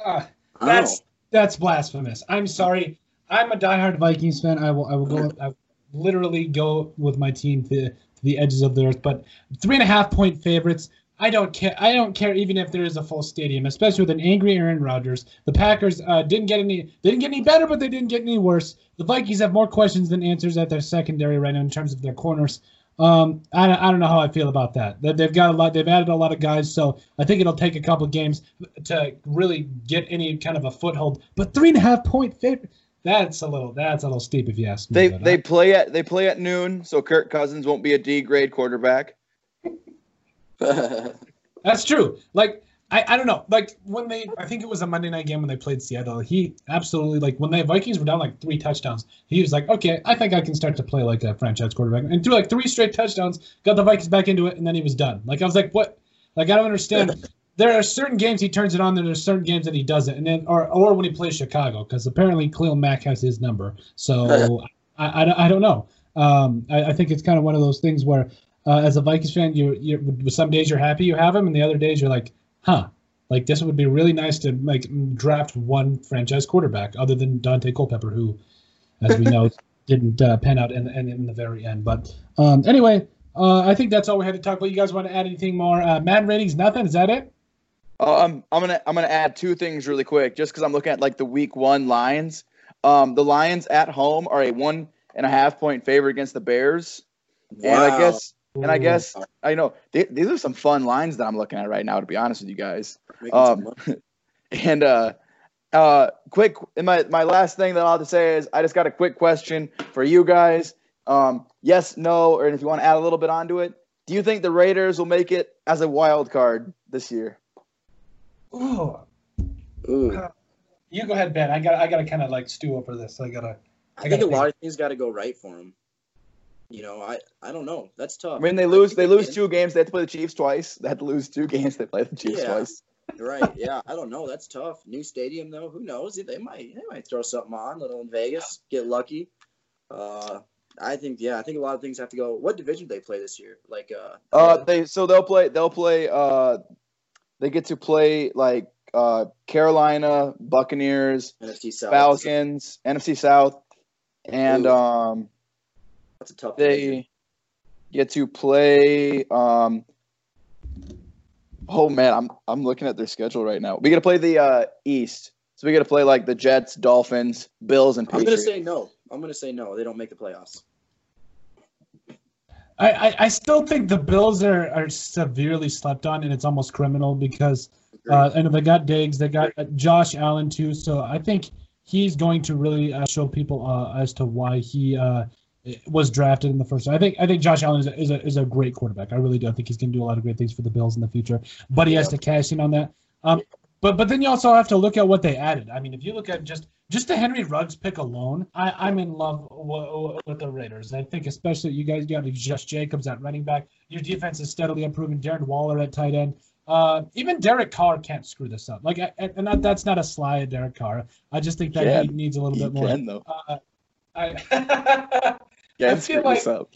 S1: Uh, that's oh. that's blasphemous. I'm sorry. I'm a diehard Vikings fan. I will I will go I will literally go with my team to, to the edges of the earth. But three and a half point favorites. I don't care. I don't care even if there is a full stadium, especially with an angry Aaron Rodgers. The Packers uh, didn't get any. They didn't get any better, but they didn't get any worse. The Vikings have more questions than answers at their secondary right now in terms of their corners. Um, I, I don't know how I feel about that. They've got a lot. They've added a lot of guys, so I think it'll take a couple games to really get any kind of a foothold. But three and a half point favorite. That's a little. That's a little steep, if you ask
S3: me. They they play at they play at noon, so Kirk Cousins won't be a D grade quarterback.
S1: That's true. Like I, I don't know. Like when they I think it was a Monday night game when they played Seattle, he absolutely like when the Vikings were down like three touchdowns, he was like, Okay, I think I can start to play like a franchise quarterback and threw like three straight touchdowns, got the Vikings back into it, and then he was done. Like I was like, What like I don't understand. there are certain games he turns it on, and there's certain games that he doesn't, and then or or when he plays Chicago, because apparently Khalil Mack has his number. So I, I, I don't know. Um, I, I think it's kind of one of those things where uh, as a Vikings fan, you you some days you're happy you have him, and the other days you're like, huh, like this would be really nice to like draft one franchise quarterback other than Daunte Culpepper, who, as we know, didn't uh, pan out in, in, in the very end. But um, anyway, uh, I think that's all we had to talk about. You guys want to add anything more? Uh, Madden ratings, nothing. Is that it?
S3: Um, I'm gonna I'm gonna add two things really quick, just because I'm looking at like the week one lines. Um, the Lions at home are a one and a half point favorite against the Bears, wow. and I guess And I guess I know th- these are some fun lines that I'm looking at right now. To be honest with you guys, Um, and uh, uh, quick. And my my last thing that I'll have to say is I just got a quick question for you guys. Um, yes, no, or if you want to add a little bit onto it, do you think the Raiders will make it as a wild card this year?
S1: Ooh.
S2: Ooh.
S1: You go ahead, Ben. I got I gotta kind of like stew over this. I gotta.
S2: I,
S1: I
S2: think a
S1: gotta
S2: lot of things got to go right for him. You know, I I don't know. That's tough.
S3: I mean, they lose. They lose two games. They have to play the Chiefs twice. They had to lose two games. They play the Chiefs
S2: Yeah.
S3: twice.
S2: Right. Yeah. I don't know. That's tough. New stadium though. Who knows? They might. They might throw something on. Little in Vegas. Get lucky. Uh, I think. Yeah. I think a lot of things have to go. What division do they play this year? Like. Uh.
S3: Uh, they so they'll play. They'll play. Uh, they get to play like uh Carolina, Buccaneers,
S2: NFC South.
S3: Falcons, NFC South, and
S2: Ooh.
S3: um
S2: That's a tough. division.
S3: they get to play. Um, oh man, I'm I'm looking at their schedule right now. We got to play the uh, East, so we got to play like the Jets, Dolphins, Bills, and Patriots.
S2: I'm gonna say no. I'm gonna say no. They don't make the playoffs.
S1: I, I, I still think the Bills are, are severely slept on, and it's almost criminal because uh, and they got Diggs, they got uh, Josh Allen too. So I think he's going to really uh, show people uh, as to why he uh, was drafted in the first. I think I think Josh Allen is a, is a, is a great quarterback. I really do. I think he's going to do a lot of great things for the Bills in the future. But he has to cash in on that. Um, but but then you also have to look at what they added. I mean, if you look at just just the Henry Ruggs pick alone, I, I'm in love w- with the Raiders. I think especially you guys got Josh Jacobs at running back. Your defense is steadily improving. Darren Waller at tight end. Uh, even Derek Carr can't screw this up. Like, and that, that's not a sly at Derek Carr. I just think that
S3: Yeah,
S1: he needs a little bit more.
S3: can though.
S1: Uh, I,
S3: Yeah,
S1: I
S3: let's
S1: feel
S3: screw
S1: like-
S3: up.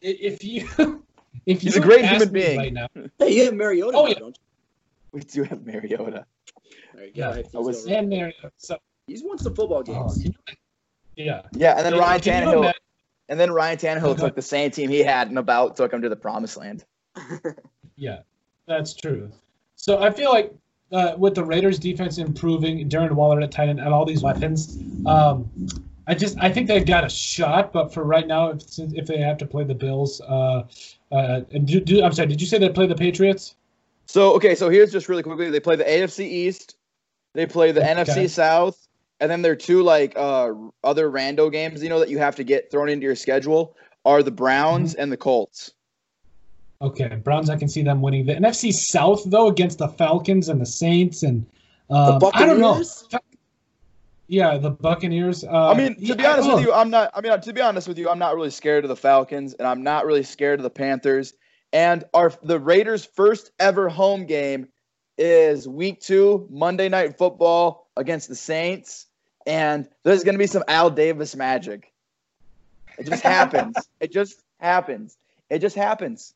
S1: if you if
S3: He's
S1: you
S3: a great
S1: ask
S3: human
S1: me
S3: being.
S1: right now,
S2: Hey, you have Mariota,
S1: Oh, yeah.
S2: don't
S3: We do have Mariota.
S2: There you
S1: Yeah,
S2: go. He's,
S3: I was-
S1: and there, so
S2: he's won some football
S1: oh,
S2: games.
S1: can you- yeah.
S3: Yeah, and then
S1: Can-
S3: Ryan
S1: can you
S3: Tannehill. And then Ryan Tannehill took the same team he had and about took him to the promised land.
S1: Yeah, that's true. So I feel like uh, with the Raiders defense improving, Darren Waller at tight end, and all these weapons, um, I just I think they've got a shot. But for right now, if if they have to play the Bills, uh, uh, and do, do I'm sorry, did you say they play the Patriots?
S3: So okay, so here's just really quickly. They play the AFC East, they play the
S1: Okay.
S3: NFC South, and then there are two like uh other rando games, you know, that you have to get thrown into your schedule are the Browns
S1: Mm-hmm.
S3: and the Colts.
S1: Okay, Browns. I can see them winning the NFC South though against the Falcons and the Saints and um,
S2: the
S1: I don't know. Yeah, the Buccaneers. Uh,
S3: I mean, to
S1: yeah,
S3: be honest
S1: oh,
S3: with you, I'm not. I mean, to be honest with you, I'm not really scared of the Falcons, and I'm not really scared of the Panthers. And our the Raiders' first ever home game is Week Two, Monday Night Football against the Saints, and there's going to be some Al Davis magic. It just happens. it just happens. It just happens.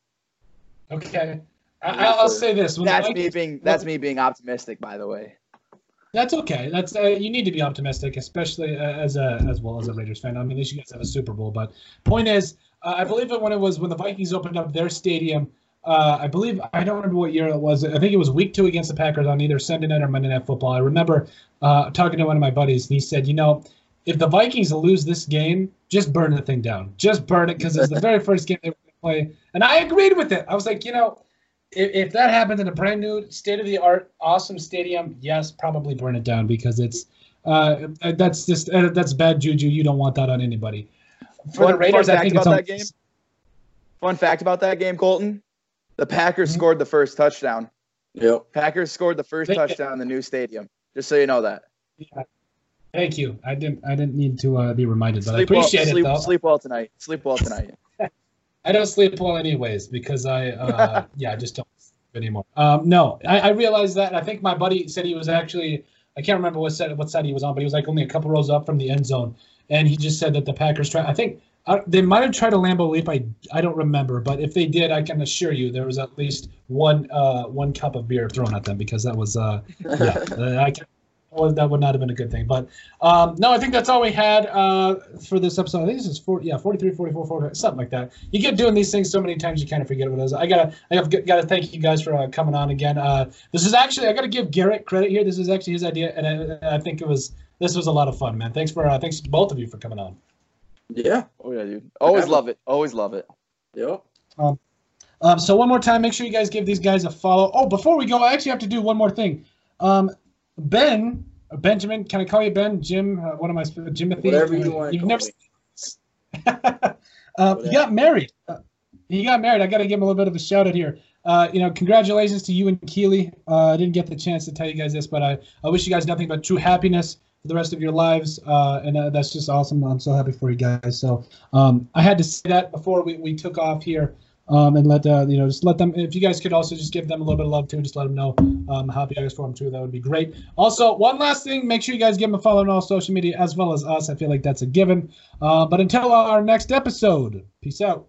S1: Okay, I, I'll say this. When
S3: That's
S1: Vikings-
S3: me being. That's me being optimistic, by the way.
S1: That's okay. That's uh, you need to be optimistic, especially uh, as a as well as a Raiders fan. I mean, at least you guys have a Super Bowl. But point is, uh, I believe when it was when the Vikings opened up their stadium. Uh, I believe I don't remember what year it was. I think it was Week Two against the Packers on either Sunday night or Monday Night Football. I remember uh, talking to one of my buddies, and he said, "You know, if the Vikings lose this game, just burn the thing down. Just burn it because it's the very first game they play." And I agreed with it. I was like, you know, if, if that happens in a brand new state of the art awesome stadium yes probably burn it down because it's uh that's just uh, that's bad juju you don't want that on anybody for
S3: Fun-
S1: the raiders
S3: fun
S1: i
S3: fact
S1: think
S3: about
S1: it's on,
S3: that game? Fun fact about that game, Colton: the Packers
S1: Mhm.
S3: scored the first touchdown.
S2: Yep.
S3: Packers scored the first
S1: They-
S3: touchdown in the new stadium. Just so you know that.
S1: Yeah. thank you i didn't i didn't need to uh, be reminded but i
S3: Sleep well,
S1: appreciate
S3: sleep,
S1: it though
S3: sleep well tonight. Sleep well tonight.
S1: I don't sleep well anyways because I uh yeah I just don't sleep anymore. Um no, I, I realized that. I think my buddy said he was actually I can't remember what side what side he was on, but he was like only a couple rows up from the end zone, and he just said that the Packers try. I think uh, they might have tried a Lambeau leap. I I don't remember, but if they did, I can assure you there was at least one uh one cup of beer thrown at them because that was uh yeah uh, I can. Well, that would not have been a good thing. But um, no, I think that's all we had uh, for this episode. I think this is 40, yeah, 43, 44, 44, something like that. You get doing these things so many times, you kind of forget what it is. I gotta, I have got to thank you guys for uh, coming on again. Uh, this is actually, I gotta give Garrett credit here. This is actually his idea, and I, I think it was, this was a lot of fun, man. Thanks for, uh, thanks to both of you for coming on.
S2: Yeah.
S3: Oh yeah, dude. Always
S2: Okay.
S3: love it. Always love it.
S2: Yep.
S1: Um, um, so one more time, make sure you guys give these guys a follow. Oh, before we go, I actually have to do one more thing. Um, Ben, uh, Benjamin, can I call you Ben? Jim, uh, what am I? Jimothy.
S2: Whatever you
S1: Uh,
S2: want
S1: you've never-
S2: me.
S1: uh, he got married. Uh, he got married. I got to give him a little bit of a shout out here. Uh, you know, congratulations to you and Keely. Uh, I didn't get the chance to tell you guys this, but I, I wish you guys nothing but true happiness for the rest of your lives. Uh, and uh, that's just awesome. I'm so happy for you guys. So um, I had to say that before we, we took off here. Um, and let uh, you know, just let them. If you guys could also just give them a little bit of love too, just let them know um, how happy I guys for them too. That would be great. Also, one last thing, make sure you guys give them a follow on all social media as well as us. I feel like that's a given. Uh, but until our next episode, peace out.